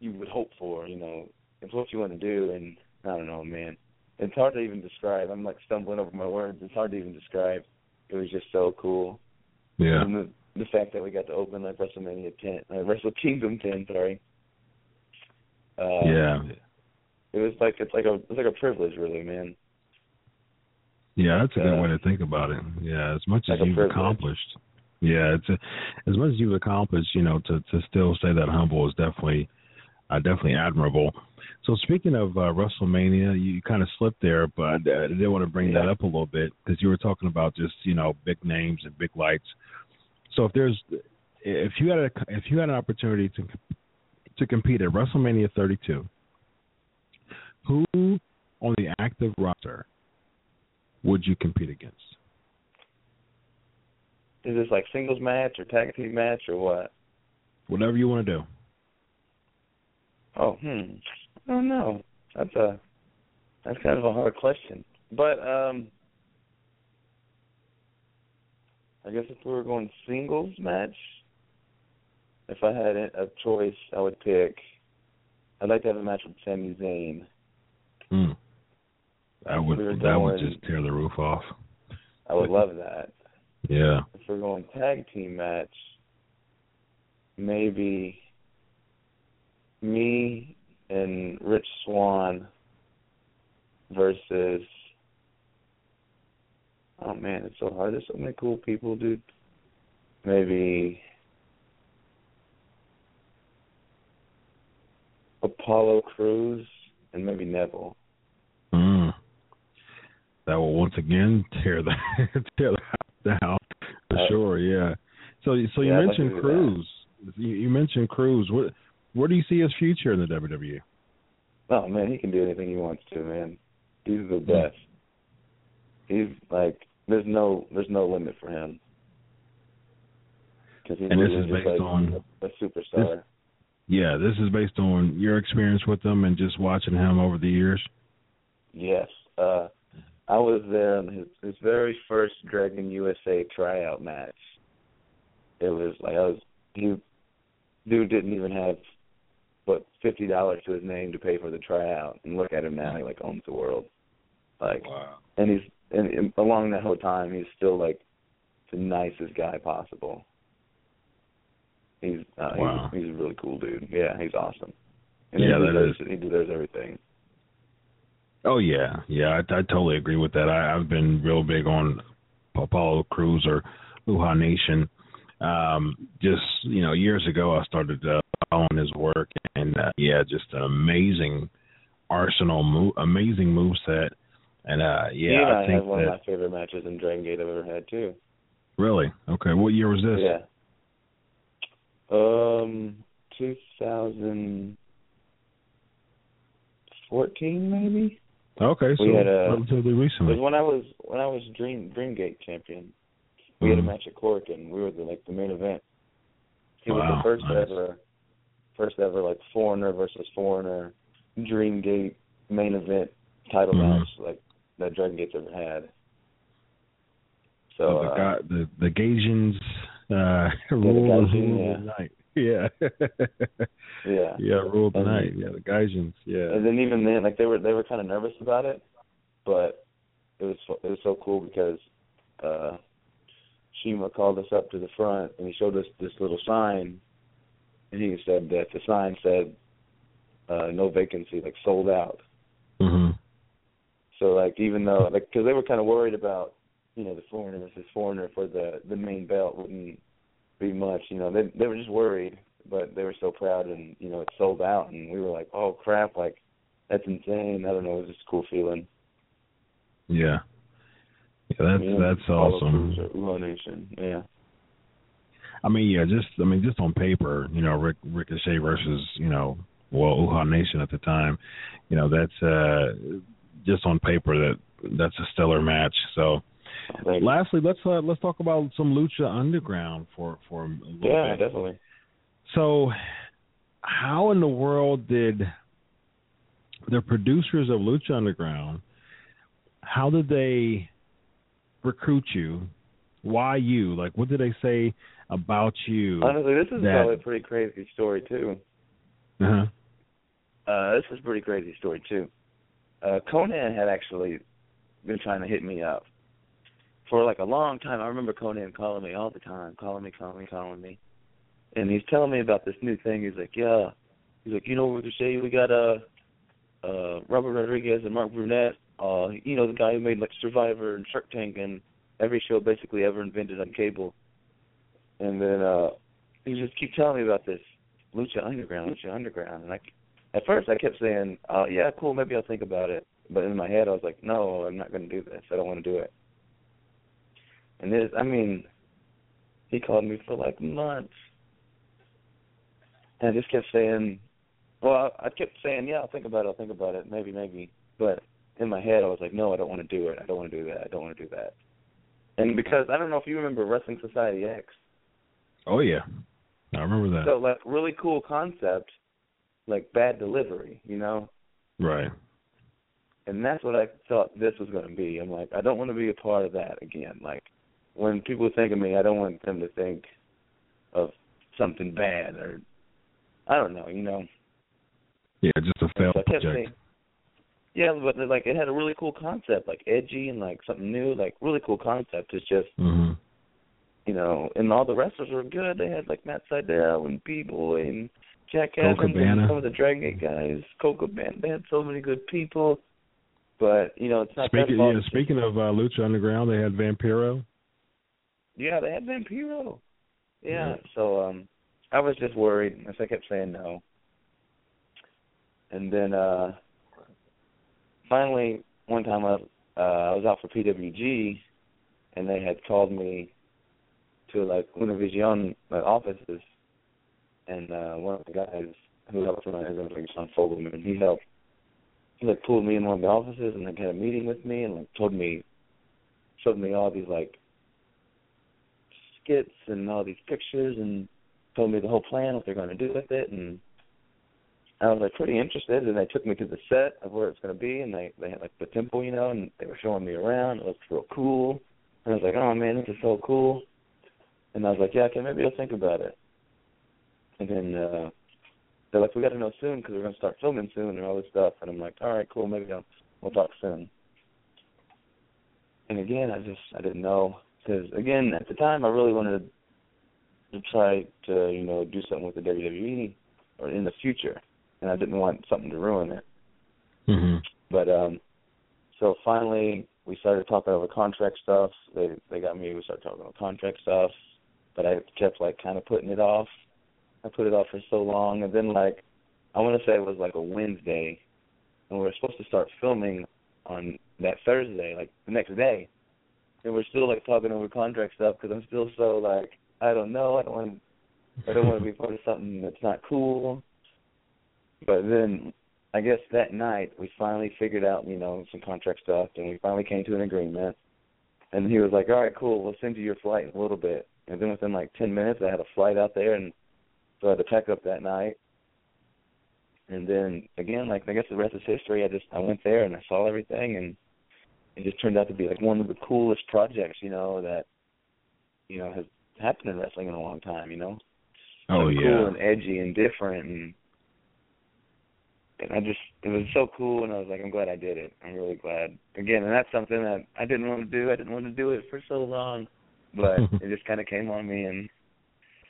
you would hope for, you know. It's what you want to do and I don't know, man. It's hard to even describe. I'm like stumbling over my words. It's hard to even describe. It was just so cool. Yeah. And the the fact that we got to open like WrestleMania ten uh, Wrestle Kingdom ten, sorry. Uh, Yeah. It was like it's like a it's like a privilege, really, man. Yeah, that's a good Uh, way to think about it. Yeah, as much as like a you've accomplished. Yeah, it's a, as much as you've accomplished, you know, to to still stay that humble is definitely uh, definitely admirable. So speaking of uh, WrestleMania, you kind of slipped there, but I did want to bring that up a little bit because you were talking about just you know big names and big lights. So if there's if you had a if you had an opportunity to to compete at WrestleMania 32, who on the active roster would you compete against? Is this like singles match or tag team match or what? Whatever you want to do. Oh, hmm. I don't know. That's a that's kind of a hard question. But um I guess if we were going singles match, if I had a choice, I would pick. I'd like to have a match with Sami Zayn. Hmm. That would We that would just tear the roof off. I would love that. Yeah. If we're going tag team match, maybe me and Rich Swann versus. Oh man, it's so hard. There's so many cool people, dude. Maybe Apollo Crews and maybe Neville. Mm. That will once again tear the tear the house down for Uh, sure. Yeah. So so you yeah, I'd like to mentioned. Crews. You, you mentioned Crews. What where do you see his future in the? WWE? Oh man, he can do anything he wants to, man. He's the best. He's like there's no there's no limit for him. Because he's And this is based like on- a, a superstar. Yeah, this is based on your experience with him and just watching him over the years. Yes. Uh I was there on his his very first Dragon USA tryout match. It was like I was he dude didn't even have but fifty dollars to his name to pay for the tryout and look at him now he like owns the world. Like Wow. and he's and, and along that whole time he's still like the nicest guy possible. He's uh, Wow. he's he's a really cool dude. Yeah, he's awesome. And Yeah, he that deserves, he deserves everything. Oh yeah, yeah, I, I totally agree with that. I, I've been real big on Apollo Crews or Uhaa Nation. Um, just you know, years ago, I started uh, following his work, and uh, yeah, just an amazing arsenal, move, amazing move set, and uh, he yeah, I, I think have one that of my favorite matches in Dragon Gate I've ever had too. really okay. What year was this? Yeah. Um, 2014 maybe. Okay, so We had a- relatively recently. when I was when I was Dream Dreamgate champion. We had a Mhm. match at Cork and we were the like the main event. He was the first nice. ever first ever like foreigner versus foreigner Dreamgate main event title Mhm. match like that Dragon Gate's ever had. So So the uh, guy, the the Gasians uh, the rule Gaijin, yeah. the night. Yeah. yeah. yeah, rule the night. Yeah, the Gaijins. Yeah. And then even then, like they were they were kind of nervous about it, but it was so- it was so cool because uh Shima called us up to the front and he showed us this little sign, and he said that the sign said uh no vacancy, like sold out. Mhm. So like even though like because they were kind of worried about you know, the foreigner versus foreigner for the the main belt wouldn't be much. You know, they they were just worried, but they were so proud, and you know, it sold out, and we were like, oh crap, like that's insane. I don't know, it was just a cool feeling. Yeah. Yeah, that's Yeah, that's awesome. Crews Nation, yeah. I mean, yeah, just I mean, just on paper, you know, Rick Ricochet versus you know, well, Uhaa Nation at the time, you know, that's uh just on paper that that's a stellar match. So, Lastly, let's uh, let's talk about some Lucha Underground for for a little Yeah, bit. definitely. So, how in the world did the producers of Lucha Underground? How did they recruit you? Why you? Like, what did they say about you? Honestly, this is that- probably a pretty crazy story too. Uh-huh. Uh, this is a pretty crazy story too. Uh, Konnan had actually been trying to hit me up for like a long time. I remember Konnan calling me all the time, calling me, calling me, calling me, and he's telling me about this new thing. He's like, "Yeah," he's like, "You know what we say? We got uh, uh, Robert Rodriguez and Mark Burnett. Uh, you know the guy who made like Survivor and Shark Tank and every show basically ever invented on cable." And then uh, he just keep telling me about this Lucha Underground, Lucha Underground, and I at first I kept saying, "Oh yeah, cool, maybe I'll think about it." But in my head I was like, "No, I'm not to do this. I don't want to do it." And this, I mean, he called me for like months, and I just kept saying, "Well, I, I kept saying, yeah, I'll think about it. I'll think about it. Maybe, maybe." But in my head I was like, "No, I don't want to do it. I don't want to do that. I don't want to do that." And because I don't know if you remember Wrestling Society X, Oh yeah, I remember that. so like really cool concept, like bad delivery, you know. right. and that's what I thought this was going to be. I'm like, I don't want to be a part of that again. Like, when people think of me, I don't want them to think of something bad or I don't know, you know. Yeah, just a failed So project. saying, yeah, but like it had a really cool concept, like edgy and like something new, like really cool concept. It's just hmm you know, and all the wrestlers were good. They had like Matt Sydal and B Boy and Jack Cole Evans Cabana. and some of the Dragon Gate guys, Coco Band. They had so many good people, but you know, it's not Speaking yeah, speaking of uh, Lucha Underground, they had Vampiro. Yeah, they had Vampiro. Yeah. Yeah. So um I was just worried, as I kept saying no. And then uh finally one time I uh I was out for PWG and they had called me to like Univision like offices and uh one of the guys who helped run his name was Sean Fogelman, he helped he like pulled me in one of the offices and like had a meeting with me and like told me showed me all these like skits and all these pictures and told me the whole plan, what they're going to do with it, and I was like pretty interested. And they took me to the set of where it's going to be, and they they had like the temple, you know, and they were showing me around. It looked real cool, and I was like, oh man, this is so cool. And I was like, yeah, okay, maybe I'll think about it. And then uh they're like, we got to know soon because we're going to start filming soon and all this stuff. And I'm like, all right, cool, maybe I'll we'll talk soon. And again, I just I didn't know because again at the time I really wanted to try to you know do something with the WWE or in the future, and I didn't want something to ruin it. hmm But um, so finally we started talking over contract stuff. They they got me. We started talking about contract stuff, but I kept like kind of putting it off. I put it off for so long, and then like I want to say it was like a Wednesday, and we were supposed to start filming on that Thursday, like the next day, and we're still like talking over contract stuff because I'm still so like I don't know. I don't want. I don't want to be part of something that's not cool. But then I guess that night we finally figured out, you know, some contract stuff, and we finally came to an agreement. And he was like, "All right, cool. We'll send you your flight in a little bit." And then within like ten minutes, I had a flight out there, and so I had to pack up that night. And then again, like I guess the rest is history. I just I went there and I saw everything, and it just turned out to be like one of the coolest projects, you know, that you know has happened in wrestling in a long time. You know, Oh like, yeah. cool and edgy and different and and I just it was so cool and I was like I'm glad I did it. I'm really glad. Again, and that's something that I didn't want to do. I didn't want to do it for so long, but it just kind of came on me and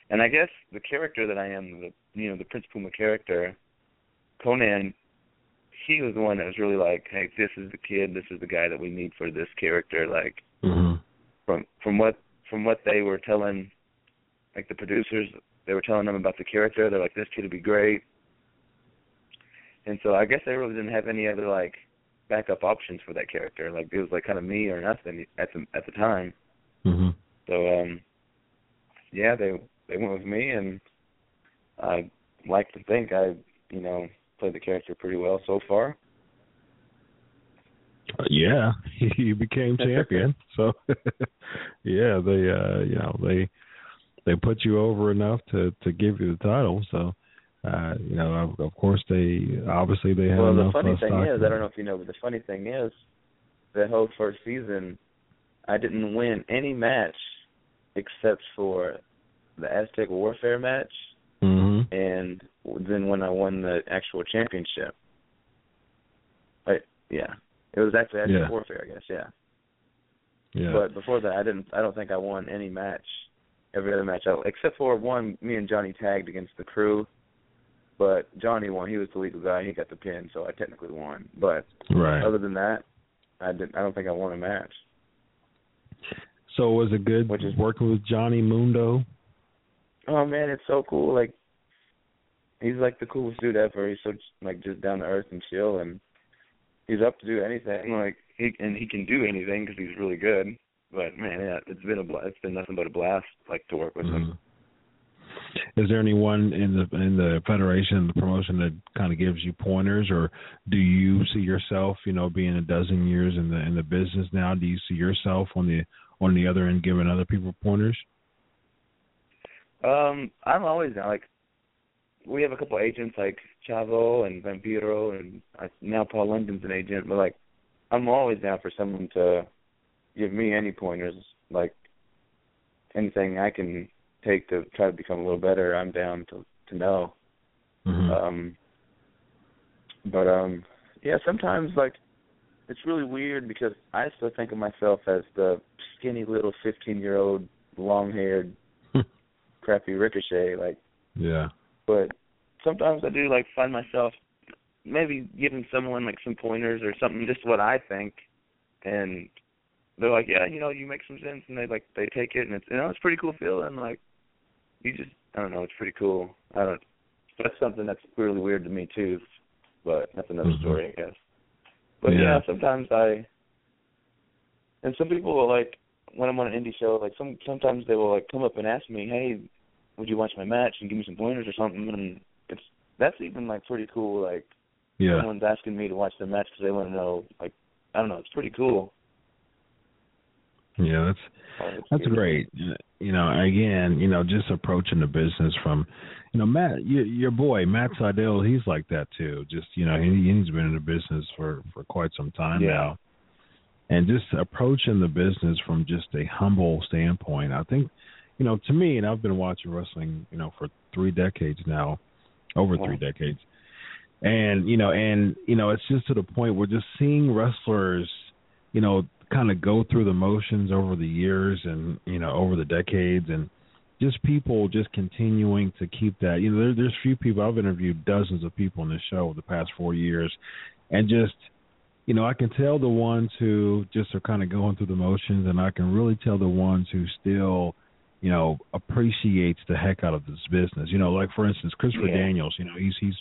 and I guess the character that I am, the you know the Prince Puma character, Konnan, he was the one that was really like, hey, this is the kid, this is the guy that we need for this character. Like hmm from from what from what they were telling, like the producers, they were telling them about the character. They're like, this kid would be great. And so I guess they really didn't have any other like backup options for that character. Like it was like kind of me or nothing at the at the time. hmm So um yeah, they they went with me and I like to think I, you know, played the character pretty well so far. Uh, yeah, you became champion. so yeah, they uh you know, they they put you over enough to to give you the title. So uh, you know, of, of course they obviously they had well, the funny thing is, in I don't know if you know, but the funny thing is, the whole first season, I didn't win any match except for the Aztec Warfare match, and then when I won the actual championship. I yeah, it was actually Aztec Yeah. Warfare, I guess. Yeah. Yeah. But before that, I didn't. I don't think I won any match. Every other match, I, except for one, me and Johnny tagged against the crew. But Johnny won. He was the legal guy. He got the pin, so I technically won. But right. other than that, I didn't. I don't think I won a match. So it was it good Which is- working with Johnny Mundo? Oh man, it's so cool. Like he's like the coolest dude ever. He's so like just down to earth and chill, and he's up to do anything. Like he and he can do anything because he's really good. But man, yeah, it's been a it's been nothing but a blast. Like to work with him. Mhm. Is there anyone in the in the federation, the promotion that kind of gives you pointers, or do you see yourself, you know, being a dozen years in the in the business now? Do you see yourself on the on the other end giving other people pointers? Um, I'm always. Like we have a couple agents like Chavo and Vampiro, and I, now Paul London's an agent. But like, I'm always down for someone to give me any pointers. Like anything I can take to try to become a little better, I'm down to to know. Mm-hmm. Um, but um, yeah, sometimes like it's really weird because I still think of myself as the skinny little 15 year old, long haired, crappy Ricochet. Like, yeah. But sometimes I do like find myself maybe giving someone like some pointers or something, just what I think, and they're like, yeah, you know, you make some sense, and they like they take it, and it's you know it's a pretty cool feeling. Like, you just I don't know, it's pretty cool. I don't. That's something that's really weird to me too, but that's another Mhm. story, I guess. But Yeah. yeah, sometimes I. And some people will like when I'm on an indie show, like some sometimes they will like come up and ask me, "Hey, would you watch my match and give me some pointers or something?" And it's that's even like pretty cool. Like Yeah. someone's asking me to watch the match because they want to know. Like I don't know, it's pretty cool. Yeah, that's That's great. You know, again, you know, just approaching the business from, you know, Matt, your, your boy Matt Sydal, he's like that too. Just you know, he, he's been in the business for for quite some time Yeah. now, and just approaching the business from just a humble standpoint. I think, you know, to me, and I've been watching wrestling, you know, for three decades now, over Wow. three decades, and you know, and you know, it's just to the point where just seeing wrestlers, you know, kind of go through the motions over the years and you know over the decades and just people just continuing to keep that you know there, there's few people i've interviewed dozens of people on this show over the past four years and just you know i can tell the ones who just are kind of going through the motions and i can really tell the ones who still you know appreciates the heck out of this business you know like for instance christopher Yeah. daniels you know he's he's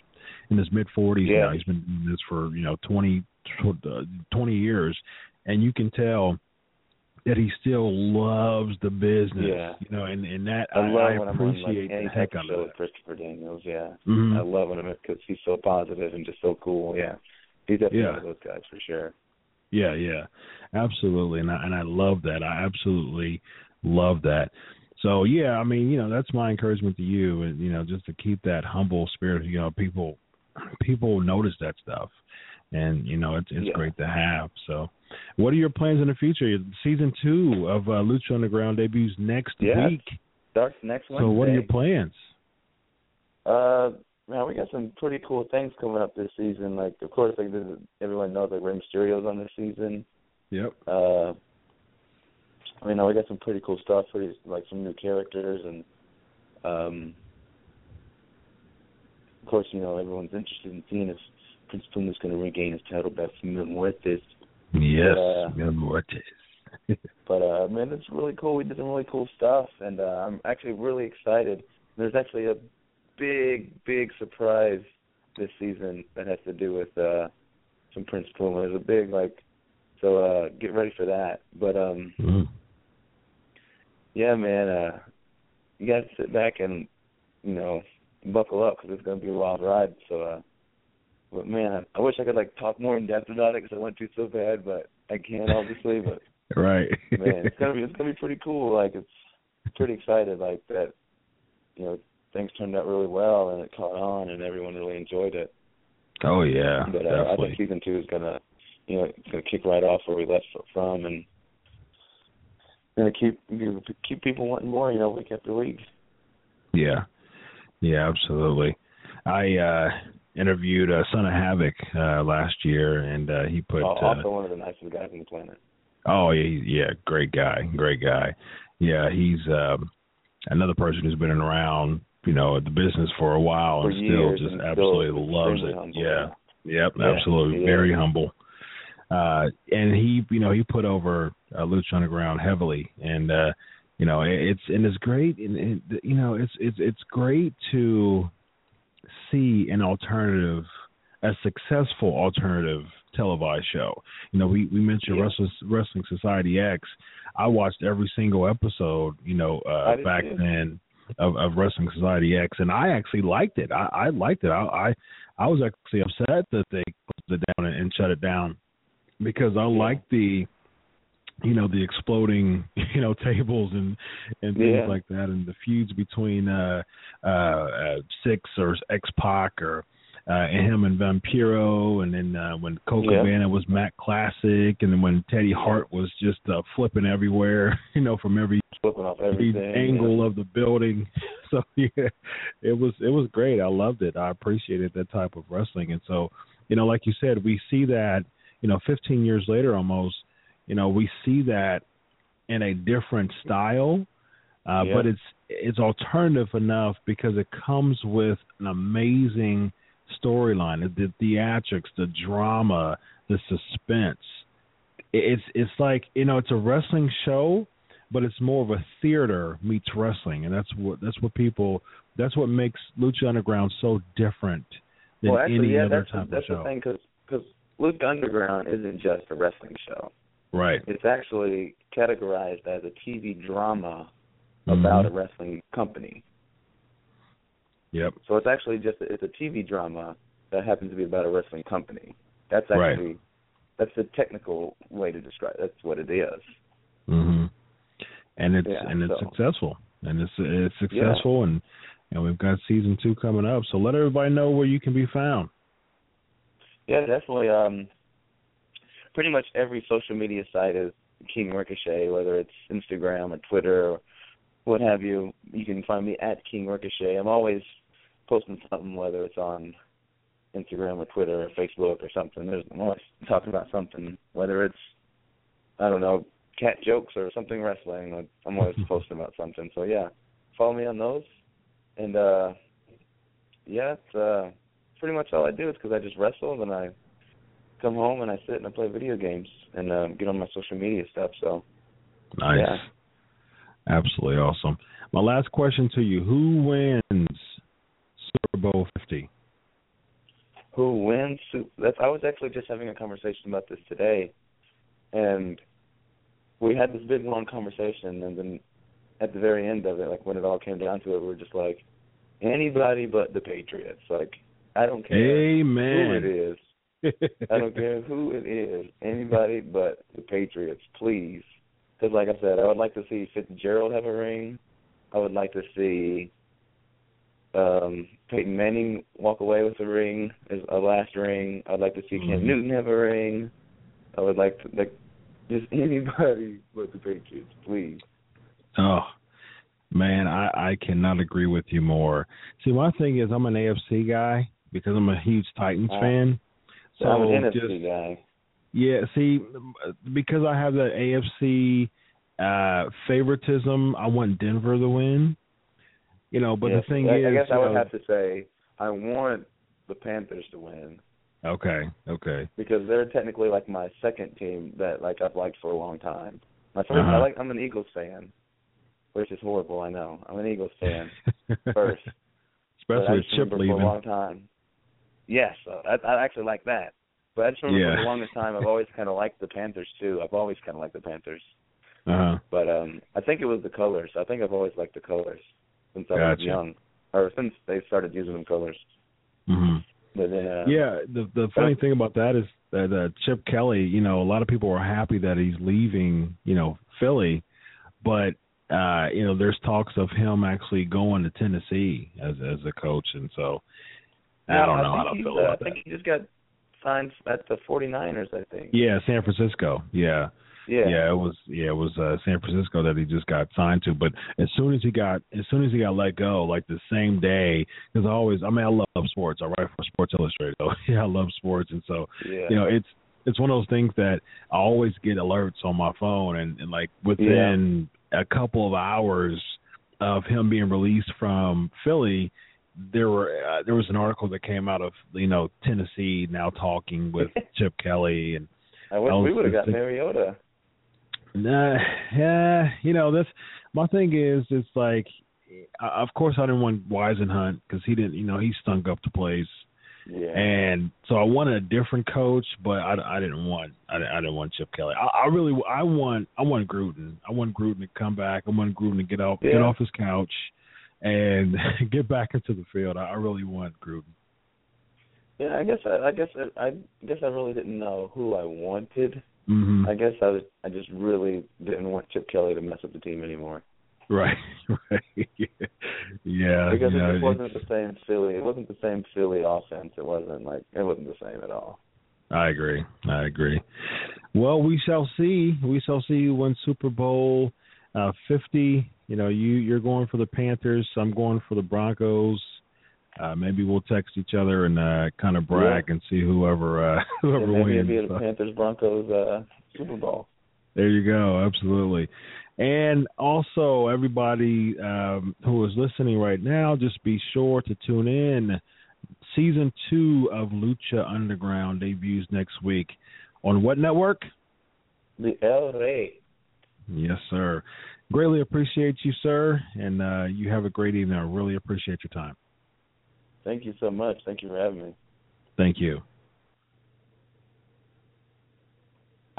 in his mid 40s Yeah. now he's been doing this for you know 20 uh, 20 years and you can tell that he still loves the business. Yeah. You know, and and that I I, love I when I'm on like appreciate any the heck out of that. Christopher Daniels. Yeah, Mhm. I love him because he's so positive and just so cool. Yeah, he's definitely Yeah. one of those guys for sure. Yeah, yeah, absolutely, and I and I love that. I absolutely love that. So yeah, I mean, you know, that's my encouragement to you, and you know, just to keep that humble spirit. You know, people people notice that stuff, and you know, it's it's Yeah. great to have. So, what are your plans in the future? Season two of uh, Lucha Underground debuts next Yeah. week. Starts next Wednesday. So, what are your plans? Uh, man, we got some pretty cool things coming up this season. Like, of course, like everyone knows like Rey Mysterio's on this season. Yep. Uh, I mean, we got some pretty cool stuff. Pretty like some new characters and, um, of course, you know everyone's interested in seeing if Prince Puma's going to regain his title back from Mil Muertes. Yes, Uh, Mil Muertes. but uh man, it's really cool. We did some really cool stuff, and uh, I'm actually really excited. There's actually a big, big surprise this season that has to do with uh some Prince Puma. There's a big like, so uh get ready for that. But um, Mm. Yeah, man, uh you got to sit back and you know buckle up because it's gonna be a wild ride. So, uh but man, I, I wish I could like talk more in depth about it because I went through so bad, but I can't obviously. But Right. man, it's gonna be it's gonna be pretty cool. Like it's pretty excited like that. You know, things turned out really well and it caught on and everyone really enjoyed it. oh yeah, But uh, I think season two is gonna, you know, it's gonna kick right off where we left from and gonna keep keep people wanting more. You know, week after week. Yeah, yeah, absolutely. I uh interviewed uh, Son of Havoc uh last year, and uh he put. Oh, uh, also one of the nicest guys on the planet. oh yeah, yeah, great guy, great guy. Yeah, he's um another person who's been around, you know, the business for a while For and still just and absolutely still loves it. humble. Yeah. Yep, Yeah, absolutely. he Very humble. Uh and he you know, he put over uh, Lucha Underground heavily and uh you know, it- it's and it's great and, and you know, it's it's it's great to see an alternative a successful alternative televised show. You know, we we mentioned Yeah. Wrestling Wrestling Society X. I watched every single episode, you know, uh back too. then of, of Wrestling Society X, and I actually liked it. I, I liked it. I, I I was actually upset that they closed it down and, and shut it down because I liked the you know the exploding you know tables and and things Yeah. like that and the feuds between uh uh, uh Six or X Pac or uh him and Vampiro and then uh when Colt Yeah. Cabana was Matt Classic and then when Teddy Hart was just uh flipping everywhere you know from every Flipping off every everything. angle of the building. So yeah, it was it was great. I loved it. I appreciated that type of wrestling. And so, you know, like you said, we see that, you know, 15 years later almost, you know, we see that in a different style. Uh Yeah. but it's it's alternative enough because it comes with an amazing storyline, the theatrics, the drama, the suspense. It's it's like, you know, it's a wrestling show, but it's more of a theater meets wrestling, and that's what that's what people that's what makes Lucha Underground so different than well, actually, any yeah, other that's type the, that's of the thing because because Lucha Underground isn't just a wrestling show. Right. It's actually categorized as a TV drama Mhm. about a wrestling company. Yep. So it's actually just it's a TV drama that happens to be about a wrestling company. That's Right. actually that's the technical way to describe. It. That's what it is. hmm And it's Yeah, and it's so- successful, and it's it's successful, and and we've got season two coming up. So let everybody know where you can be found. Yeah, definitely. Um, pretty much every social media site is King Ricochet, whether it's Instagram or Twitter or what have you. You can find me at King Ricochet. I'm always posting something, whether it's on Instagram or Twitter or Facebook or something. There's I'm always talking about something, whether it's I don't know cat jokes or something wrestling. I'm always posting about something. So yeah, follow me on those. And uh yeah, it's uh pretty much all I do is because I just wrestle and I come home and I sit and I play video games and uh, get on my social media stuff. So Nice. Yeah. Absolutely awesome. My last question to you: Who wins Super Bowl Fifty? who wins? That's I was actually just having a conversation about this today, and we had this big long conversation, and then at the very end of it, like when it all came down to it, we were just like, anybody but the Patriots. Like I don't care who Amen. it is. I don't care who it is. Anybody but the Patriots, please. Because, like I said, I would like to see Fitzgerald have a ring. I would like to see um Peyton Manning walk away with a ring, as a last ring. I'd like to see Cam Mhm. Newton have a ring. I would like to like just anybody but the Patriots, please. Oh man, I I cannot agree with you more. See, my thing is I'm an AFC guy because I'm a huge Titans Uh, fan. So I'm an NFC just guy. yeah, see, because I have the AFC uh favoritism, I want Denver to win. You know, but Yes, the thing I, is, I guess I would know- have to say I want the Panthers to win. okay, okay, because they're technically like my second team that like I've liked for a long time. My 1st Uh-huh. I like. I'm an Eagles fan, which is horrible. I know. I'm an Eagles fan first. Especially with Chip leaving. for a long time. Yes, uh, I, I actually like that. But I just remember Yeah. for the longest time I've always kind of liked the Panthers too. I've always kind of liked the Panthers. Uh-huh. But um I think it was the colors. I think I've always liked the colors since I was young, or since they started using them colors. hmm But then uh, Yeah, the the funny thing about that is that uh, Chip Kelly, you know, a lot of people are happy that he's leaving, you know, Philly, but uh, you know, there's talks of him actually going to Tennessee as as a coach, and so I don't know I how think to feel uh, about I think he just got signed at the 49ers. I think. Yeah, San Francisco. Yeah. Yeah. Yeah, it was yeah, it was uh, San Francisco that he just got signed to. But as soon as he got as soon as he got let go, like the same day, because I always I mean I love sports. I write for Sports Illustrated, so yeah, I love sports, and so Yeah. you know it's it's one of those things that I always get alerts on my phone, and, and like within a couple of hours of him being released from Philly, there were uh, there was an article that came out of you know Tennessee now talking with Chip Kelly and. I wish I we would have got Mariota. Nah, yeah, you know that's my thing is it's like, uh, of course I didn't want Whisenhunt because he didn't, you know, he stunk up the place, Yeah. and so I wanted a different coach, but I, I didn't want I, didn't- I didn't want Chip Kelly. I, I really I want I want Gruden. I want Gruden to come back. I want Gruden to get off get off his couch and get back into the field. I, I really want Gruden. Yeah, I guess I, I guess I, I guess I really didn't know who I wanted. hmm I guess I was I just really didn't want Chip Kelly to mess up the team anymore Right, right, yeah. because you know, it just wasn't the same Philly. It wasn't the same Philly offense. It wasn't like it wasn't the same at all. I agree. I agree. Well, we shall see. We shall see you win Super Bowl uh, 50. You know, you you're going for the Panthers. I'm going for the Broncos. Uh, maybe we'll text each other and uh, kind of brag and see whoever uh, whoever And maybe wins. be the Panthers Broncos uh, Super Bowl. There you go. Absolutely. And also, everybody um, who is listening right now, just be sure to tune in. Season two of Lucha Underground debuts next week on what network? The El Rey. Yes, sir. Greatly appreciate you, sir, and uh, you have a great evening. I really appreciate your time. Thank you so much. Thank you for having me. Thank you.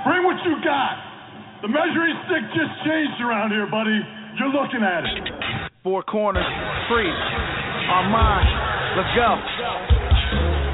Bring what you got. The measuring stick just changed around here, buddy. You're looking at it. Four corners, free. Armand, let's go.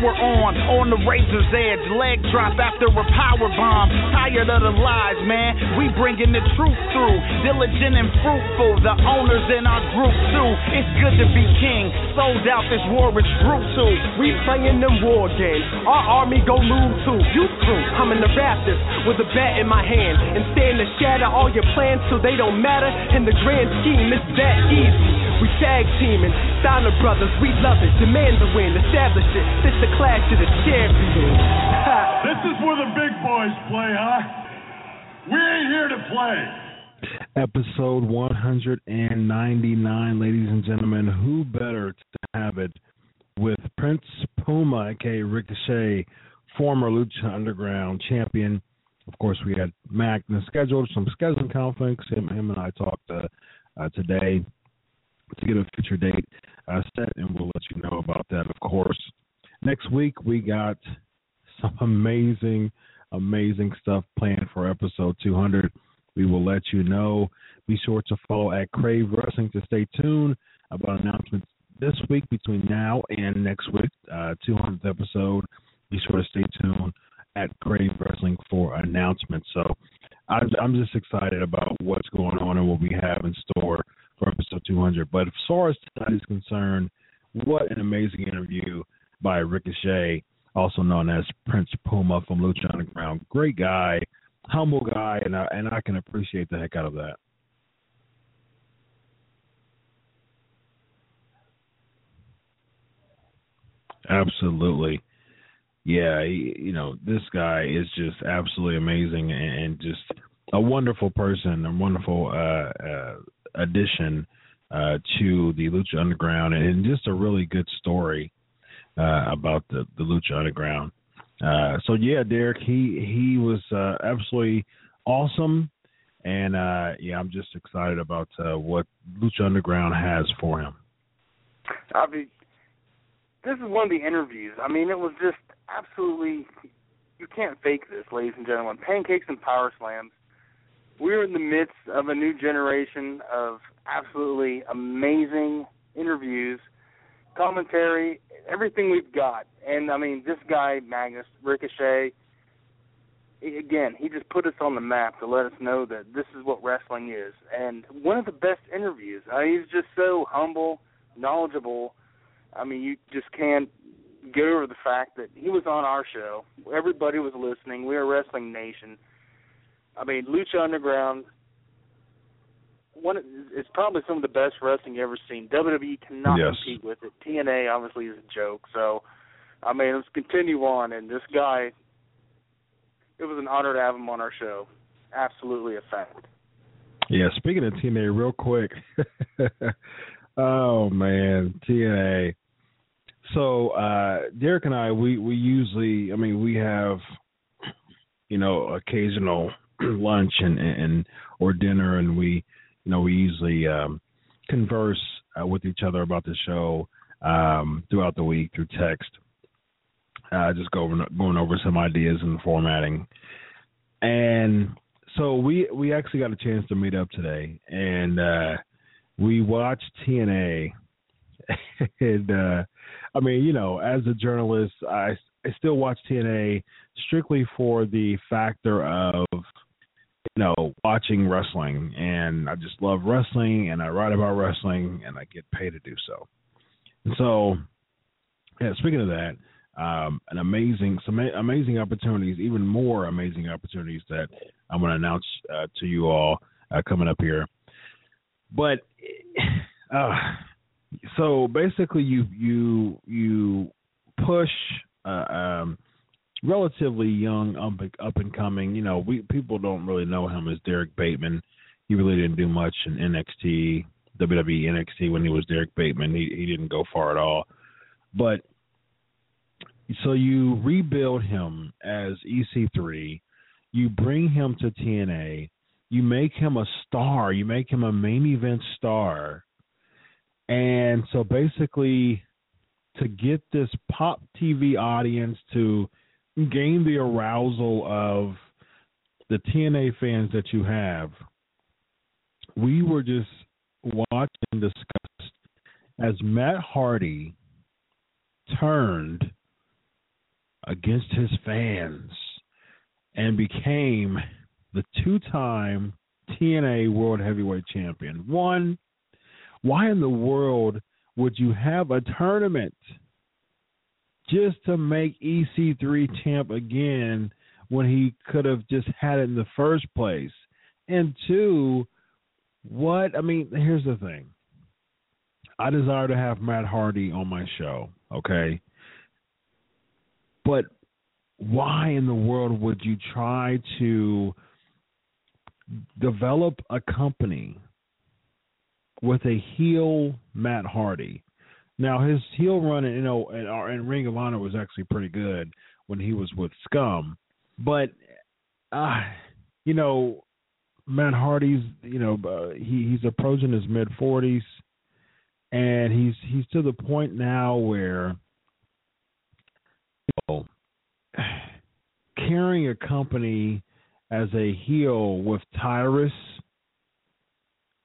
on, on the razor's edge. Leg drop after a power bomb. Tired of the lies, man, we bringing the truth through. Diligent and fruitful, the owners in our group too. It's good to be king, sold out, this war is brutal. We playing them war games. Our army go move too. You through. I'm in the rafters with a bat in my hand and stand to shatter all your plans so they don't matter. In the grand scheme, it's that easy. We tag teaming, Steiner brothers, we love it. Demand the win, establish it. This the clash of the champions. This is where the big boys play, huh? We ain't here to play. Episode 199, ladies and gentlemen. Who better to have it with Prince Puma, aka Ricochet, former Lucha Underground champion. Of course, we had Magnus scheduled some scheduling conflicts. Him, him and I talked uh, uh, today to get a future date uh, set, and we'll let you know about that, of course. Next week, we got some amazing, amazing stuff planned for episode 200. We will let you know. Be sure to follow at Crave Wrestling to stay tuned about announcements this week between now and next week, uh, 200th episode. Be sure to stay tuned at Crave Wrestling for announcements. So I'm, I'm just excited about what's going on and what we have in store for episode 200. But as far as tonight is concerned, what an amazing interview by Ricochet, also known as Prince Puma from Lucha Underground. Great guy, humble guy, and I, and I can appreciate the heck out of that. Absolutely. Yeah, he, you know, this guy is just absolutely amazing and, and just a wonderful person, a wonderful uh, uh, addition uh, to the Lucha Underground, and just a really good story uh, about the, the Lucha Underground. Uh, so yeah, Derek, he he was uh, absolutely awesome, and uh, yeah, I'm just excited about uh, what Lucha Underground has for him. I mean, this is one of the interviews. I mean, it was just absolutely. You can't fake this, ladies and gentlemen. Pancakes and power slams. We're in the midst of a new generation of absolutely amazing interviews, commentary, everything we've got. And I mean, this guy Magnus Ricochet. Again, he just put us on the map to let us know that this is what wrestling is, and one of the best interviews. I mean, he's just so humble, knowledgeable. I mean, you just can't get over the fact that he was on our show. Everybody was listening. We are Wrestling Nation. I mean, Lucha Underground. One, it's probably some of the best wrestling you've ever seen. WWE cannot Yes. compete with it. TNA obviously is a joke. So, I mean, let's continue on. And this guy, it was an honor to have him on our show. Absolutely a fact. Yeah, speaking of TNA, real quick. oh man, TNA. So uh Derek and I, we we usually, I mean, we have, you know, occasional lunch and and or dinner, and we, you know, we usually um converse uh, with each other about the show um throughout the week through text. Uh, just go over, going over some ideas and formatting, and so we we actually got a chance to meet up today, and uh, we watched TNA. and uh, I mean, you know, as a journalist, I I still watch TNA strictly for the factor of you know watching wrestling, and I just love wrestling, and I write about wrestling, and I get paid to do so. And so, yeah. Speaking of that, um, an amazing, some amazing opportunities, even more amazing opportunities that I'm going to announce uh, to you all uh, coming up here. But uh, so basically, you you you push uh, um, relatively young, up up and coming. You know, we people don't really know him as Derrick Bateman. He really didn't do much in NXT, WWE NXT when he was Derrick Bateman. He he didn't go far at all. But so you rebuild him as EC3, you bring him to TNA, you make him a star, you make him a main event star. And so basically to get this pop TV audience to gain the arousal of the TNA fans that you have, we were just watching and discussed as Matt Hardy turned against his fans and became the two time TNA World Heavyweight Champion. One, why in the world would you have a tournament just to make EC3 champ again when he could have just had it in the first place? And two, what I mean, here's the thing. I desire to have Matt Hardy on my show, okay? But why in the world would you try to develop a company with a heel Matt Hardy. Now his heel run, you know, in, in Ring of Honor was actually pretty good when he was with Scum, but uh, you know, Matt Hardy's, you know, uh, he he's approaching his mid forties, and he's he's to the point now where, you know, carrying a company as a heel with Tyrus,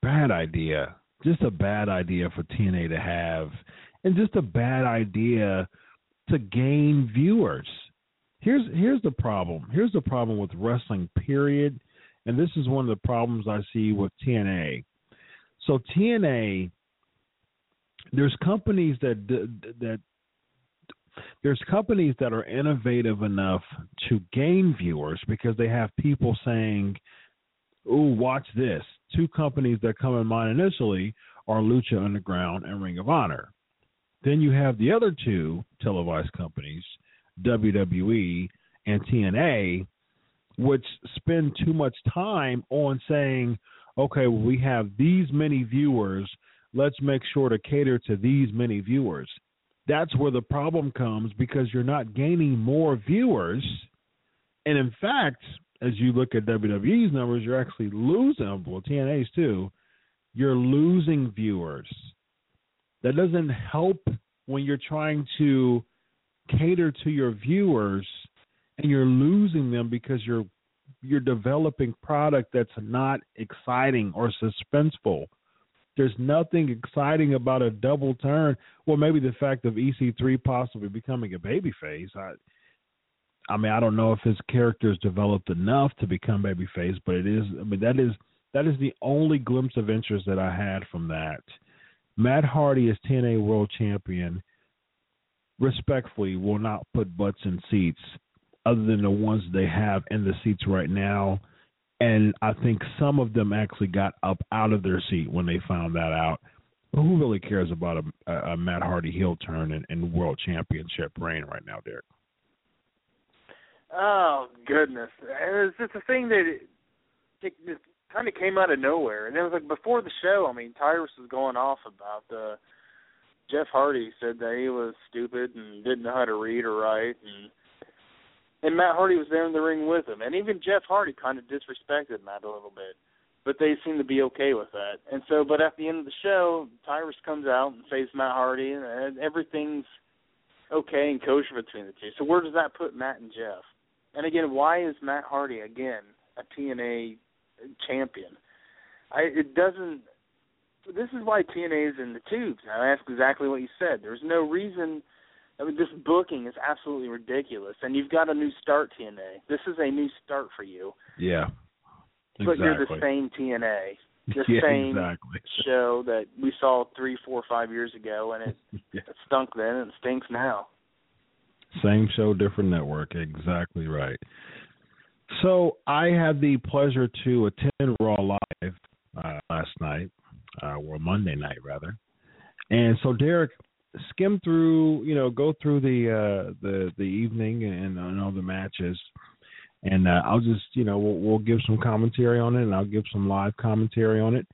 bad idea. Just a bad idea for TNA to have, and just a bad idea to gain viewers. Here's here's the problem. Here's the problem with wrestling. Period. And this is one of the problems I see with TNA. So TNA, there's companies that that there's companies that are innovative enough to gain viewers because they have people saying, "Ooh, watch this." Two companies that come in mind initially are Lucha Underground and Ring of Honor. Then you have the other two televised companies, WWE and TNA, which spend too much time on saying, okay, well, we have these many viewers. Let's make sure to cater to these many viewers that's where the problem comes because you're not gaining more viewers. And in fact, as you look at WWE's numbers, you're actually losing, well, TNA's too, you're losing viewers. That doesn't help when you're trying to cater to your viewers and you're losing them because you're you're developing product that's not exciting or suspenseful there's nothing exciting about a double turn. Well, maybe the fact of EC3 possibly becoming a babyface. I, I mean, I don't know if his character is developed enough to become babyface, but it is. I mean, that is that is the only glimpse of interest that I had from that. Matt Hardy is TNA World Champion. Respectfully, will not put butts in seats other than the ones they have in the seats right now and I think some of them actually got up out of their seat when they found that out. But who really cares about a, a Matt Hardy heel turn and, and world championship reign right now, Derek? Oh goodness, it was just a thing that it, it kind of came out of nowhere, and it was like before the show. I mean, Tyrus was going off about uh, Jeff Hardy said that he was stupid and didn't know how to read or write, and and Matt Hardy was there in the ring with him, and even Jeff Hardy kind of disrespected Matt a little bit, but they seemed to be okay with that. And so, but at the end of the show, Tyrus comes out and faces Matt Hardy, and everything's okay and kosher between the two. So where does that put Matt and Jeff? And again, why is Matt Hardy again a TNA champion? I it doesn't. This is why TNA is in the tubes. I ask exactly what you said. There's no reason I mean, this booking is absolutely ridiculous, and you've got a new start, TNA. This is a new start for you. Yeah, exactly. but you're the same TNA, the yeah, same exactly. show that we saw three, four, five years ago, and it, yeah. it stunk then and it stinks now. Same show, different network. Exactly right. So I had the pleasure to attend Raw live uh, last night, uh, or Monday night rather. And so, Derek, skim through, you know, go through the uh, the the evening and, and all the matches, and uh, I'll just, you know, we'll, we'll give some commentary on it, and I'll give some live commentary on it,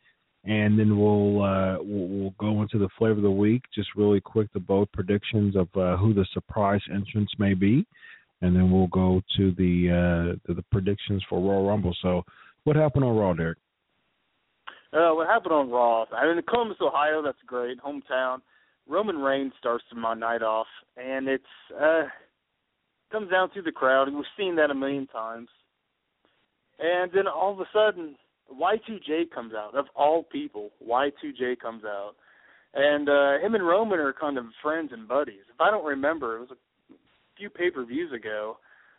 and then we'll uh, we'll, we'll go into the flavor of the week, just really quick the both predictions of uh, who the surprise entrance may be, and then we'll go to the uh, to the predictions for Royal Rumble. So, what happened on Raw, Derek? Uh, what happened on Raw? I mean, Columbus, Ohio. That's great, hometown. Roman Reigns starts my night off, and it's uh comes down to the crowd, we've seen that a million times. And then all of a sudden, Y2J comes out. Of all people, Y2J comes out, and uh him and Roman are kind of friends and buddies. If I don't remember, it was few pay-per-views ago.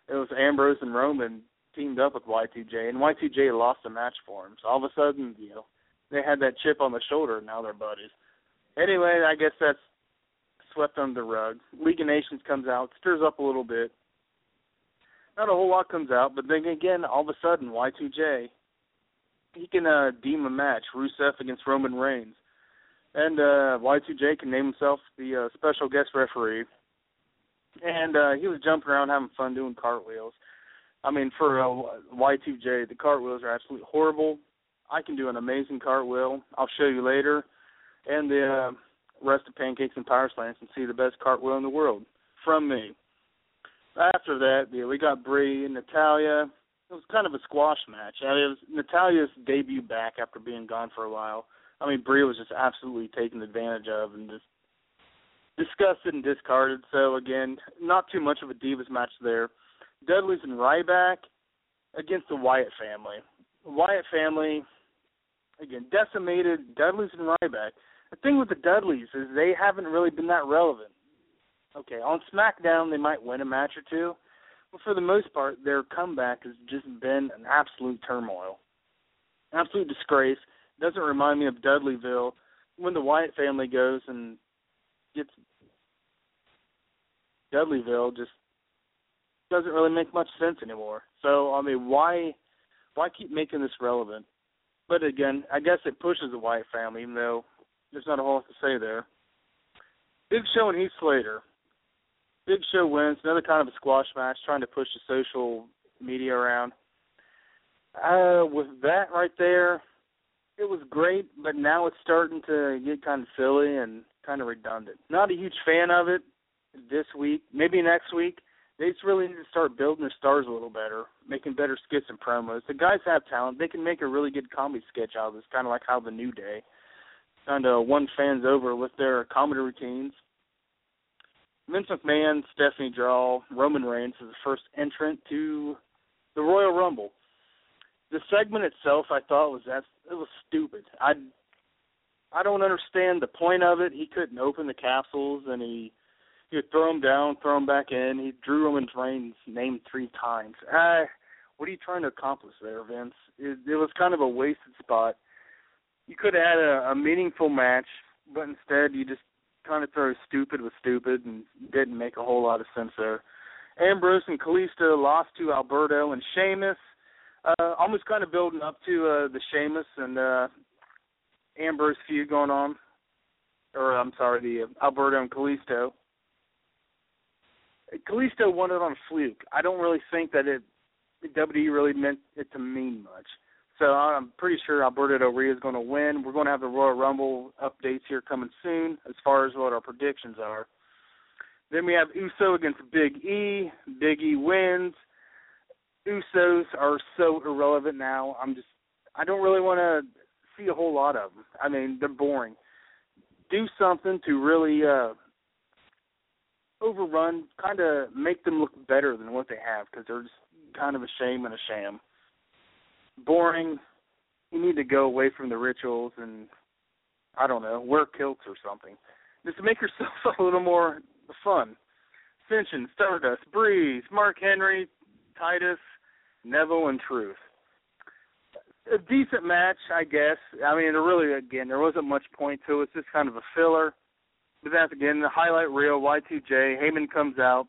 It was Ambrose and Roman teamed up with Y2J, and Y2J lost a match for him. So all of a sudden, you know, they had that chip on the shoulder, and now they're buddies. Anyway, I guess that's swept under the rug. League of Nations comes out, stirs up a little bit. Not a whole lot comes out, but then again, all of a sudden, Y2J, he can uh, deem a match, Rusev against Roman Reigns. And uh, Y2J can name himself the uh, special guest referee. And uh, he was jumping around having fun doing cartwheels. I mean, for a Y2J, the cartwheels are absolutely horrible. I can do an amazing cartwheel. I'll show you later. And the uh, rest of Pancakes and Power Slams and see the best cartwheel in the world from me. After that, yeah, we got Brie and Natalya. It was kind of a squash match. I mean, it was Natalya's debut back after being gone for a while. I mean, Brie was just absolutely taken advantage of and just disgusted and discarded. So again, not too much of a divas match there. Dudley's and Ryback against the Wyatt family. Wyatt family, again, decimated Dudley's and Ryback. The thing with the Dudleys is they haven't really been that relevant. Okay, on SmackDown they might win a match or two, but for the most part, their comeback has just been an absolute turmoil, absolute disgrace. Doesn't remind me of Dudleyville when the Wyatt family goes and gets Dudleyville just doesn't really make much sense anymore. So I mean, why why keep making this relevant? But again, I guess it pushes the Wyatt family, even though there's not a whole lot to say there. Big Show and Heath Slater. Big Show wins. Another kind of a squash match, trying to push the social media around. Uh, with that right there, it was great, but now it's starting to get kind of silly and kind of redundant. Not a huge fan of it this week. Maybe next week. They just really need to start building their stars a little better, making better skits and promos. The guys have talent. They can make a really good comedy sketch out of this, kind of like how the New Day kind of won fans over with their comedy routines. Vince McMahon, Stephanie Draw, Roman Reigns is the first entrant to the Royal Rumble. The segment itself, I thought was that it was stupid. I I don't understand the point of it. He couldn't open the capsules, and he he would throw them down, throw them back in. He drew Roman Reigns' name three times. Uh, what are you trying to accomplish there, Vince? It, it was kind of a wasted spot. You could have had a, a meaningful match, but instead you just kind of throw stupid with stupid and didn't make a whole lot of sense there. Ambrose and Kalisto lost to Alberto and Sheamus. Uh, almost kind of building up to uh, the Sheamus and uh, Ambrose feud going on, or I'm sorry, the uh, Alberto and Kalisto. Kalisto won it on a fluke. I don't really think that it WWE really meant it to mean much. So I'm pretty sure Alberto Del Rio is going to win. We're going to have the Royal Rumble updates here coming soon as far as what our predictions are. Then we have Uso against Big E. Big E wins. Usos are so irrelevant now. I'm just I don't really want to see a whole lot of them. I mean, they're boring. Do something to really uh overrun, kind of make them look better than what they have because they're just kind of a shame and a sham. Boring. You need to go away from the rituals and I don't know, wear kilts or something. Just make yourself a little more fun. Ascension, Stardust, Breeze, Mark Henry, Titus, Neville, and Truth. A decent match, I guess. I mean, really, again, there wasn't much point to it. It's just kind of a filler. But that's again the highlight reel. Y2J. Heyman comes out,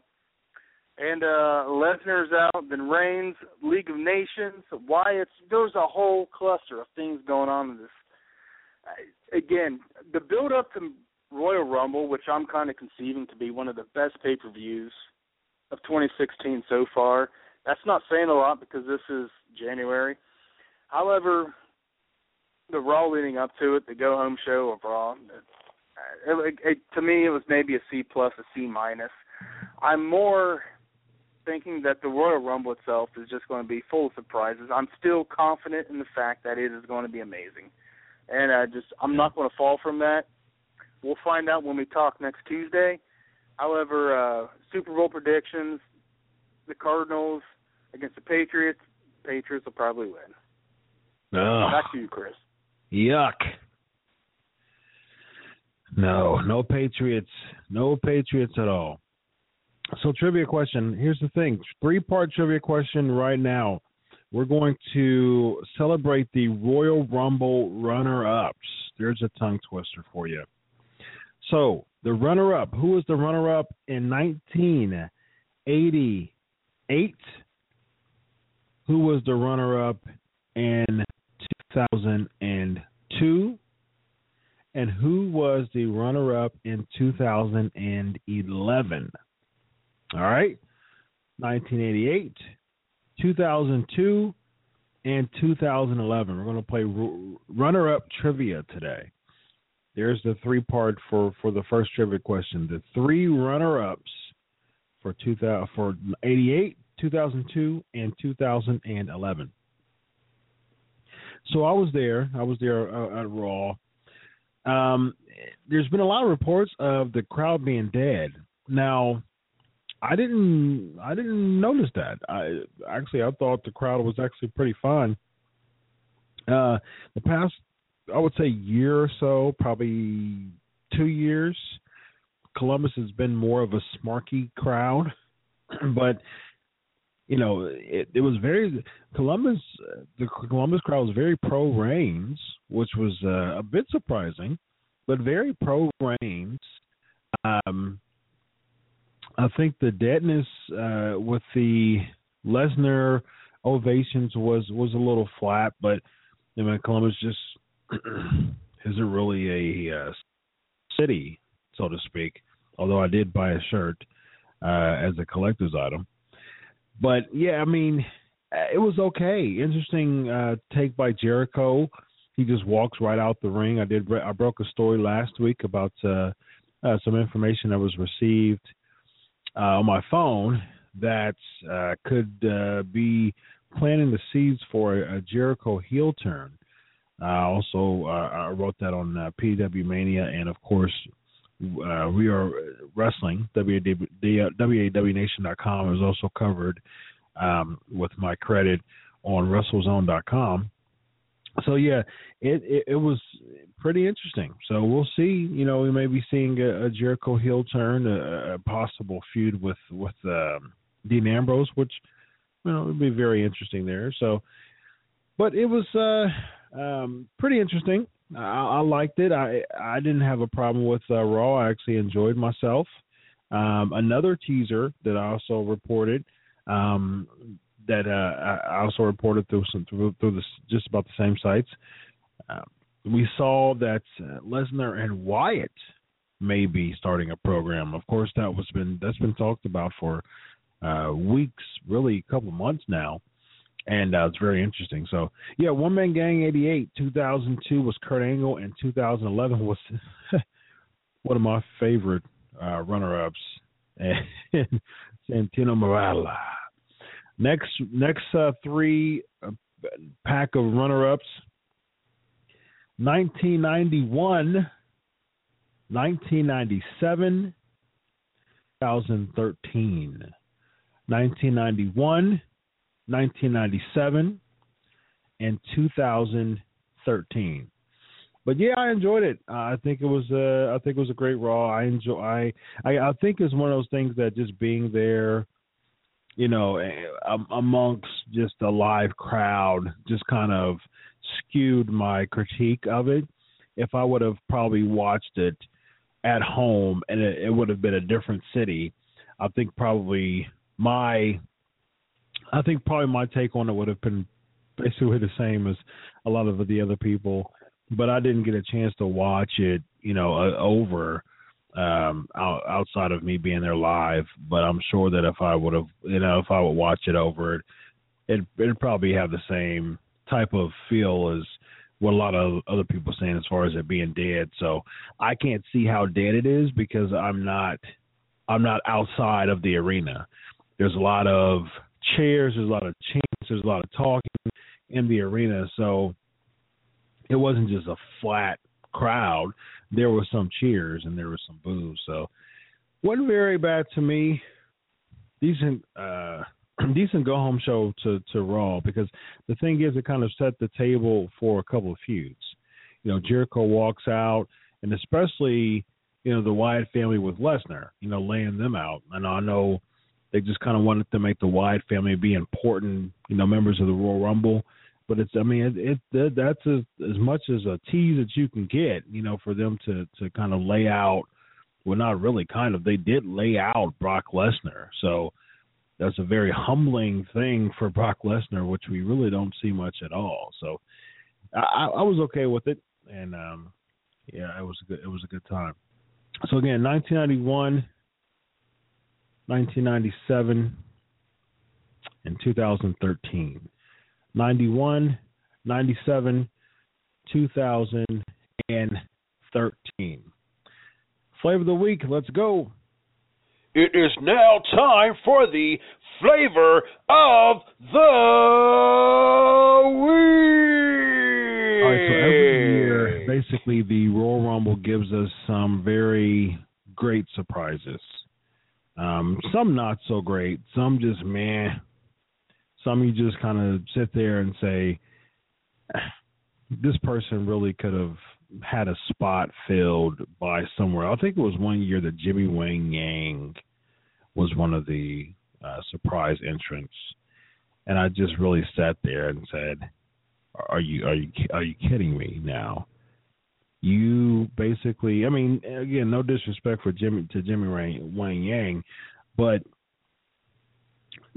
and uh Lesnar's out. Then Reigns, League of Nations. Wyatt. There's a whole cluster of things going on in this. Again, the build up to Royal Rumble, which I'm kind of conceiving to be one of the best pay per views of 2016 so far. That's not saying a lot because this is January. However, the Raw leading up to it, the go home show of Raw, it, it, to me, it was maybe a C plus, a C minus. I'm more thinking that the Royal Rumble itself is just going to be full of surprises. I'm still confident in the fact that it is going to be amazing, and I just I'm not going to fall from that. We'll find out when we talk next Tuesday. However, uh, Super Bowl predictions: the Cardinals against the Patriots. Patriots will probably win. Ugh. Back to you, Chris. Yuck. No, no Patriots. No Patriots at all. So, trivia question. Here's the thing three part trivia question right now. We're going to celebrate the Royal Rumble runner ups. There's a tongue twister for you. So, the runner up, who was the runner up in 1988? Who was the runner up in 2002? and who was the runner up in 2011? All right, 1988, 2002, and 2011. We're going to play runner-up trivia today. There's the three part for for the first trivia question. The three runner-ups for 2000 for 88, 2002, and 2011. So I was there. I was there uh, at Raw. Um, there's been a lot of reports of the crowd being dead. Now, I didn't I didn't notice that. I actually I thought the crowd was actually pretty fine. Uh, the past I would say year or so, probably two years, Columbus has been more of a smarky crowd, but you know it, it was very Columbus. The Columbus crowd was very pro Reigns, which was uh, a bit surprising, but very pro Reigns. Um, I think the deadness uh, with the Lesnar ovations was was a little flat, but I mean Columbus just isn't really a uh, city, so to speak. Although I did buy a shirt uh, as a collector's item, but yeah, I mean it was okay. Interesting uh, take by Jericho. He just walks right out the ring. I did. I broke a story last week about uh, uh, some information that was received uh, on my phone that uh, could uh, be planting the seeds for a, a Jericho heel turn. Uh, also, uh, I wrote that on uh, PW Mania, and of course, uh, we are wrestling. WAWNation.com is also covered um, with my credit on WrestleZone.com so yeah, it, it, it was pretty interesting. So we'll see. You know, we may be seeing a, a Jericho heel turn, a, a, possible feud with with um, Dean Ambrose, which you know would be very interesting there. So, but it was uh, um, pretty interesting. I, I liked it. I I didn't have a problem with uh, Raw. I actually enjoyed myself. Um, another teaser that I also reported um, that uh, I also reported through some through, through this, just about the same sites. Uh, we saw that uh, Lesnar and Wyatt may be starting a program. Of course, that was been that's been talked about for uh, weeks, really a couple months now, and uh, it's very interesting. So, yeah, One Man Gang '88, 2002 was Kurt Angle, and 2011 was one of my favorite uh, runner-ups, Santino Marella. Next, next uh, three uh, pack of runner-ups: 1991, 1997, 2013. 1991, 1997, and 2013. But yeah, I enjoyed it. Uh, I think it was a, I think it was a great Raw. I enjoy. I, I I think it's one of those things that just being there you know, amongst just a live crowd, just kind of skewed my critique of it. If I would have probably watched it at home and it, it would have been a different city, I think probably my, I think probably my take on it would have been basically the same as a lot of the other people. But I didn't get a chance to watch it, you know, uh, over um, out, outside of me being there live. But I'm sure that if I would have, you know, if I would watch it over, it it'd probably have the same type of feel as what a lot of other people saying as far as it being dead. So I can't see how dead it is because I'm not I'm not outside of the arena. There's a lot of chairs, there's a lot of chants, there's a lot of talking in the arena. So it wasn't just a flat crowd there were some cheers and there was some boos. So wasn't very bad to me. Decent uh decent go home show to to Raw because the thing is it kind of set the table for a couple of feuds. You know, Jericho walks out and especially, you know, the Wyatt family with Lesnar, you know, laying them out. And I know they just kind of wanted to make the Wyatt family be important, you know, members of the Royal Rumble but it's I mean it, it that's as as much as a tease that you can get, you know, for them to to kind of lay out. Well, not really, kind of. They did lay out Brock Lesnar, so that's a very humbling thing for Brock Lesnar, which we really don't see much at all. So I, I was okay with it, and um, yeah, it was a good it was a good time. So again, 1991, 1997, and 2013. 91, 97, 2013. Flavor of the week, let's go. It is now time for the flavor of the week. All right, so every year, basically, the Royal Rumble gives us some very great surprises. Um, some not so great, some just meh. Some you just kind of sit there and say, this person really could have had a spot filled by somewhere. I think it was one year that Jimmy Wang Yang was one of the uh, surprise entrants, and I just really sat there and said, "Are you are you are you kidding me now?" You basically, I mean, again, no disrespect for Jimmy to Jimmy Wang, Yang, but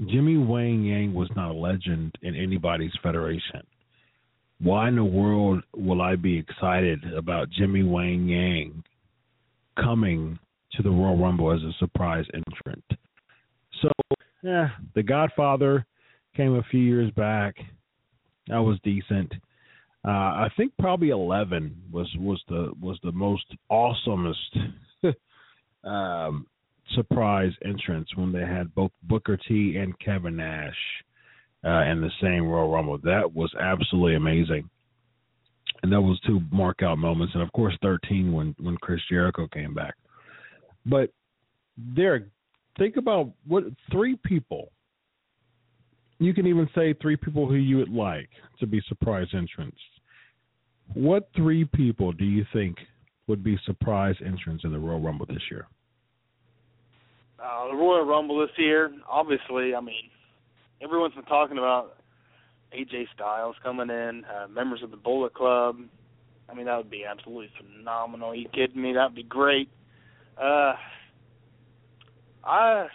Jimmy Wang Yang was not a legend in anybody's federation. Why in the world will I be excited about Jimmy Wang Yang coming to the Royal Rumble as a surprise entrant? So, yeah, The Godfather came a few years back. That was decent. Uh, I think probably eleven was was the was the most awesomest um, surprise entrance when they had both Booker T and Kevin Nash uh, in the same Royal Rumble. That was absolutely amazing, and that was two mark out moments. And of course, thirteen when when Chris Jericho came back. But Derek, think about what three people. You can even say three people who you would like to be surprise entrants. What three people do you think would be surprise entrants in the Royal Rumble this year? Uh, the Royal Rumble this year, obviously, I mean, everyone's been talking about AJ Styles coming in, uh, members of the Bullet Club. I mean, that would be absolutely phenomenal. Are you kidding me? That'd be great. Uh, I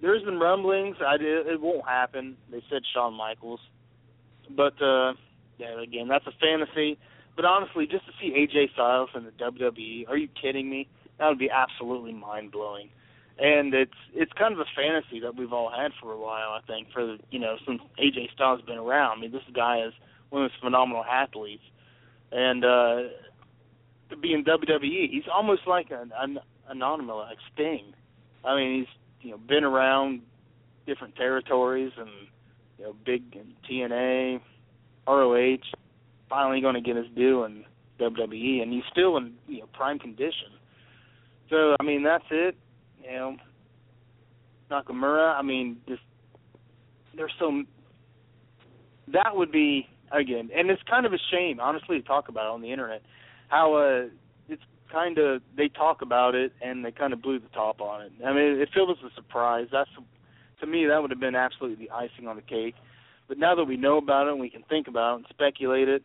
there's been rumblings. I did, it won't happen. They said Shawn Michaels, but uh, yeah, again, that's a fantasy. But honestly, just to see AJ Styles in the WWE, are you kidding me? That would be absolutely mind blowing. And it's it's kind of a fantasy that we've all had for a while. I think for you know since AJ Styles has been around. I mean, this guy is one of those phenomenal athletes, and uh, to be in WWE, he's almost like an, an anonymous like Sting. I mean, he's you know been around different territories and you know big in TNA, ROH, finally going to get his due in WWE, and he's still in you know prime condition. So I mean that's it. You know, Nakamura. I mean, just there's so that would be again, and it's kind of a shame, honestly, to talk about it on the internet. How uh, kind of they talk about it and they kind of blew the top on it. I mean, it feels as a surprise. That's to me that would have been absolutely the icing on the cake. But now that we know about it and we can think about it and speculate it,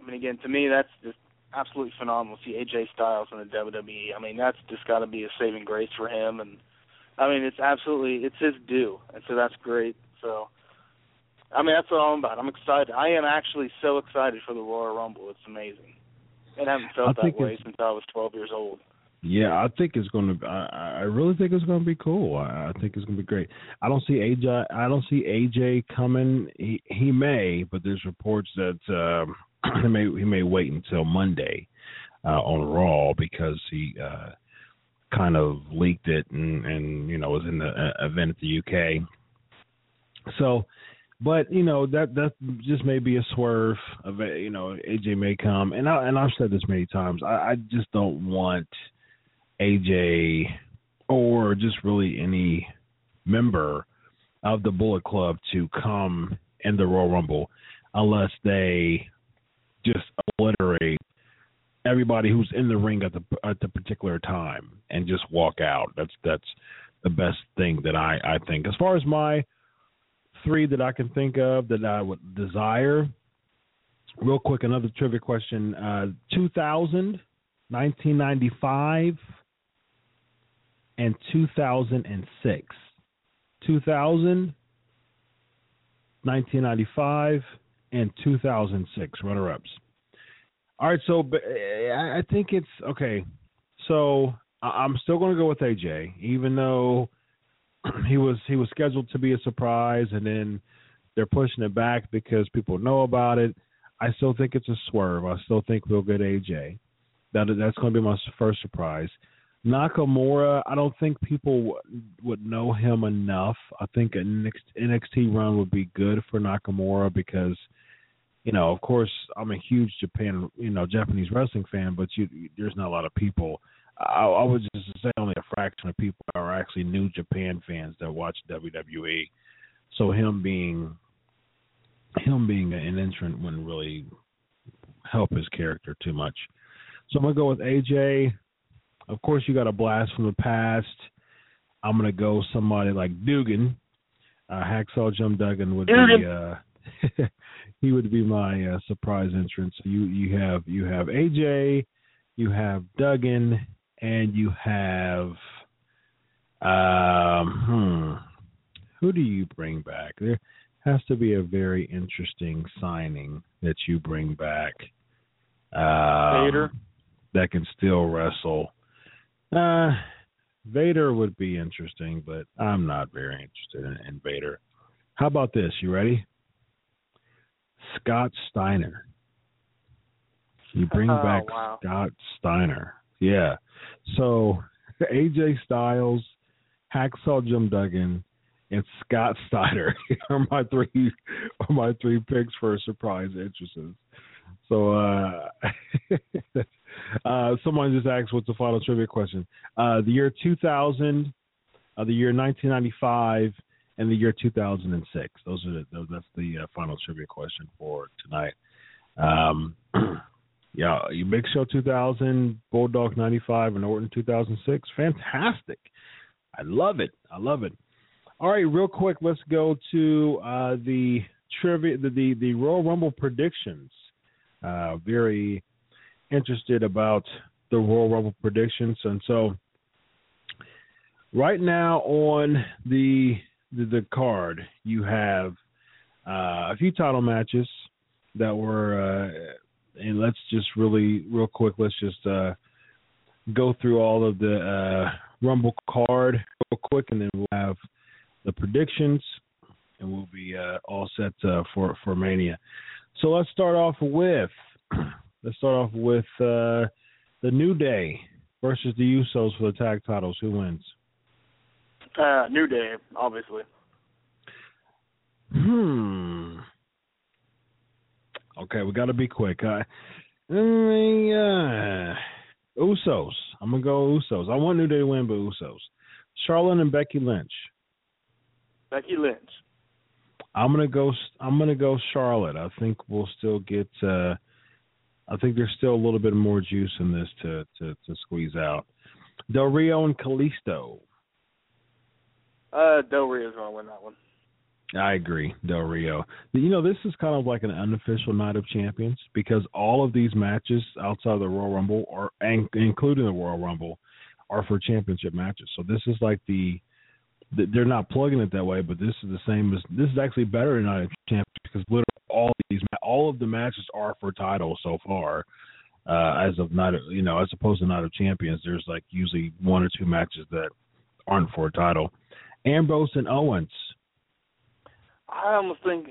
I mean, again, to me that's just absolutely phenomenal. See AJ Styles in the WWE. I mean, that's just got to be a saving grace for him. And I mean, it's absolutely it's his due, and so that's great. So. I mean, that's what I'm about. I'm excited. I am actually so excited for the Royal Rumble. It's amazing and I haven't felt I that way since I was 12 years old. Yeah, I think it's gonna. I, I really think it's gonna be cool. I, I think it's gonna be great. I don't see AJ. I don't see AJ coming. He he may, but there's reports that um, he may he may wait until Monday uh, on Raw because he uh, kind of leaked it and and you know was in the uh, event at the UK. So but you know that that just may be a swerve of uh, you know AJ may come and I and I've said this many times I, I just don't want AJ or just really any member of the Bullet Club to come in the Royal Rumble unless they just obliterate everybody who's in the ring at the at the particular time and just walk out. That's that's the best thing that I I think. As far as my three that I can think of that I would desire. Real quick, another trivia question. Uh, 2000, 1995, and 2006. 2000, 1995, and 2006 runner ups. All right, so I think it's okay. So I'm still going to go with AJ, even though he was he was scheduled to be a surprise, and then they're pushing it back because people know about it. I still think it's a swerve. I still think we'll get AJ. That that's going to be my first surprise. Nakamura, I don't think people w- would know him enough. I think a next NXT run would be good for Nakamura because, you know, of course, I'm a huge Japan, you know, Japanese wrestling fan, but you, there's not a lot of people. I, I would just say only a fraction of people are actually new Japan fans that watch WWE. So him being him being an entrant wouldn't really help his character too much. So I'm gonna go with AJ. Of course, you got a blast from the past. I'm gonna go somebody like Duggan. Uh, Hacksaw Jim Duggan would be uh, he would be my uh, surprise entrance. You you have you have AJ, you have Duggan, and you have um hmm, who do you bring back? There has to be a very interesting signing that you bring back. Um, Vader that can still wrestle. Uh, Vader would be interesting, but I'm not very interested in, in Vader. How about this? You ready? Scott Steiner. You bring Oh, back wow. Scott Steiner. Yeah. So AJ Styles, Hacksaw Jim Duggan, and Scott Steiner are my three are my three picks for surprise entrances. So uh uh someone just asked what's the final trivia question. Uh the year two thousand, uh, the year nineteen ninety five, and the year two thousand and six. Those are the, that's the uh, final trivia question for tonight. Um yeah, you Big Show two thousand, Bulldog ninety five, and Orton two thousand six. Fantastic. I love it. I love it. All right, real quick, let's go to uh, the trivia, the, the the Royal Rumble predictions. Uh, very interested about the Royal Rumble predictions, and so right now on the the, the card, you have uh, a few title matches that were, uh, and let's just really real quick, let's just uh, go through all of the uh, Rumble card real quick, and then we'll have the predictions, and we'll be uh, all set uh, for for Mania. So let's start off with let's start off with uh, the New Day versus the Usos for the tag titles. Who wins? Uh, New Day, obviously. Hmm. Okay, we got to be quick. Uh, uh, Usos. I'm gonna go Usos. I want New Day to win, but Usos. Charlotte and Becky Lynch. Becky Lynch. I'm gonna go. I'm gonna go Charlotte. I think we'll still get. Uh, I think there's still a little bit more juice in this to to, to squeeze out. Del Rio and Kalisto. Uh, Del Rio's gonna win that one. I agree, Del Rio. You know, this is kind of like an unofficial night of champions because all of these matches outside of the Royal Rumble, or including the Royal Rumble, are for championship matches. So this is like the they're not plugging it that way, but this is the same as this is actually better than Night of Champions because literally all these all of the matches are for titles so far. Uh, as of night, you know, as opposed to Night of Champions, there's like usually one or two matches that aren't for a title. Ambrose and Owens. I almost think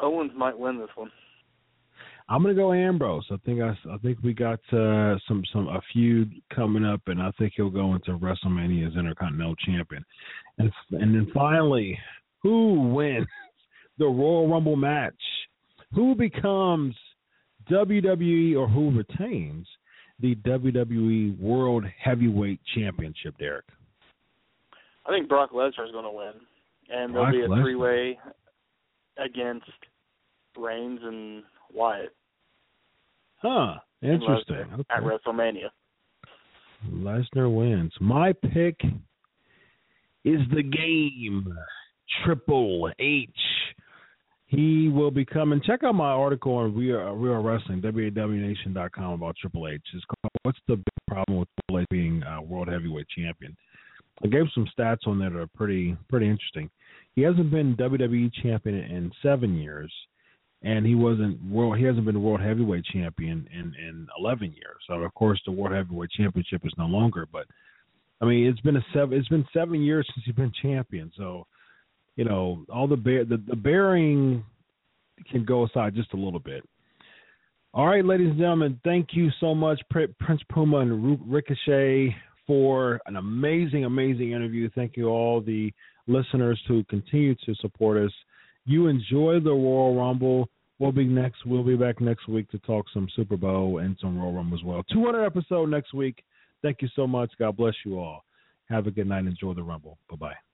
Owens might win this one. I'm gonna go Ambrose. I think I, I think we got uh, some some a feud coming up, and I think he'll go into WrestleMania as Intercontinental Champion. And and then finally, who wins the Royal Rumble match? Who becomes WWE or who retains the WWE World Heavyweight Championship? Derek. I think Brock Lesnar is going to win, and Brock there'll be a three-way against Reigns and Wyatt Huh. Interesting. Lesnar at WrestleMania. Lesnar wins. My pick is the game. Triple H. He will be coming. check out my article on Real, Real Wrestling, WAWNation.com about Triple H. It's called What's the Big Problem with Triple H Being uh, World Heavyweight Champion? I gave some stats on there that are pretty pretty interesting. He hasn't been WWE champion in seven years, and he wasn't world. He hasn't been world heavyweight champion in in eleven years. So of course the world heavyweight championship is no longer. But I mean, it's been a seven. It's been seven years since he's been champion. So, you know, all the bear the, the bearing can go aside just a little bit. All right, ladies and gentlemen, thank you so much, Prince Puma and Ricochet, for an amazing, amazing interview. Thank you all the listeners who continue to support us. You enjoy the Royal Rumble. We'll be next. We'll be back next week to talk some Super Bowl and some Royal Rumble as well. 200 episode next week. Thank you so much. God bless you all. Have a good night. Enjoy the Rumble. Bye bye.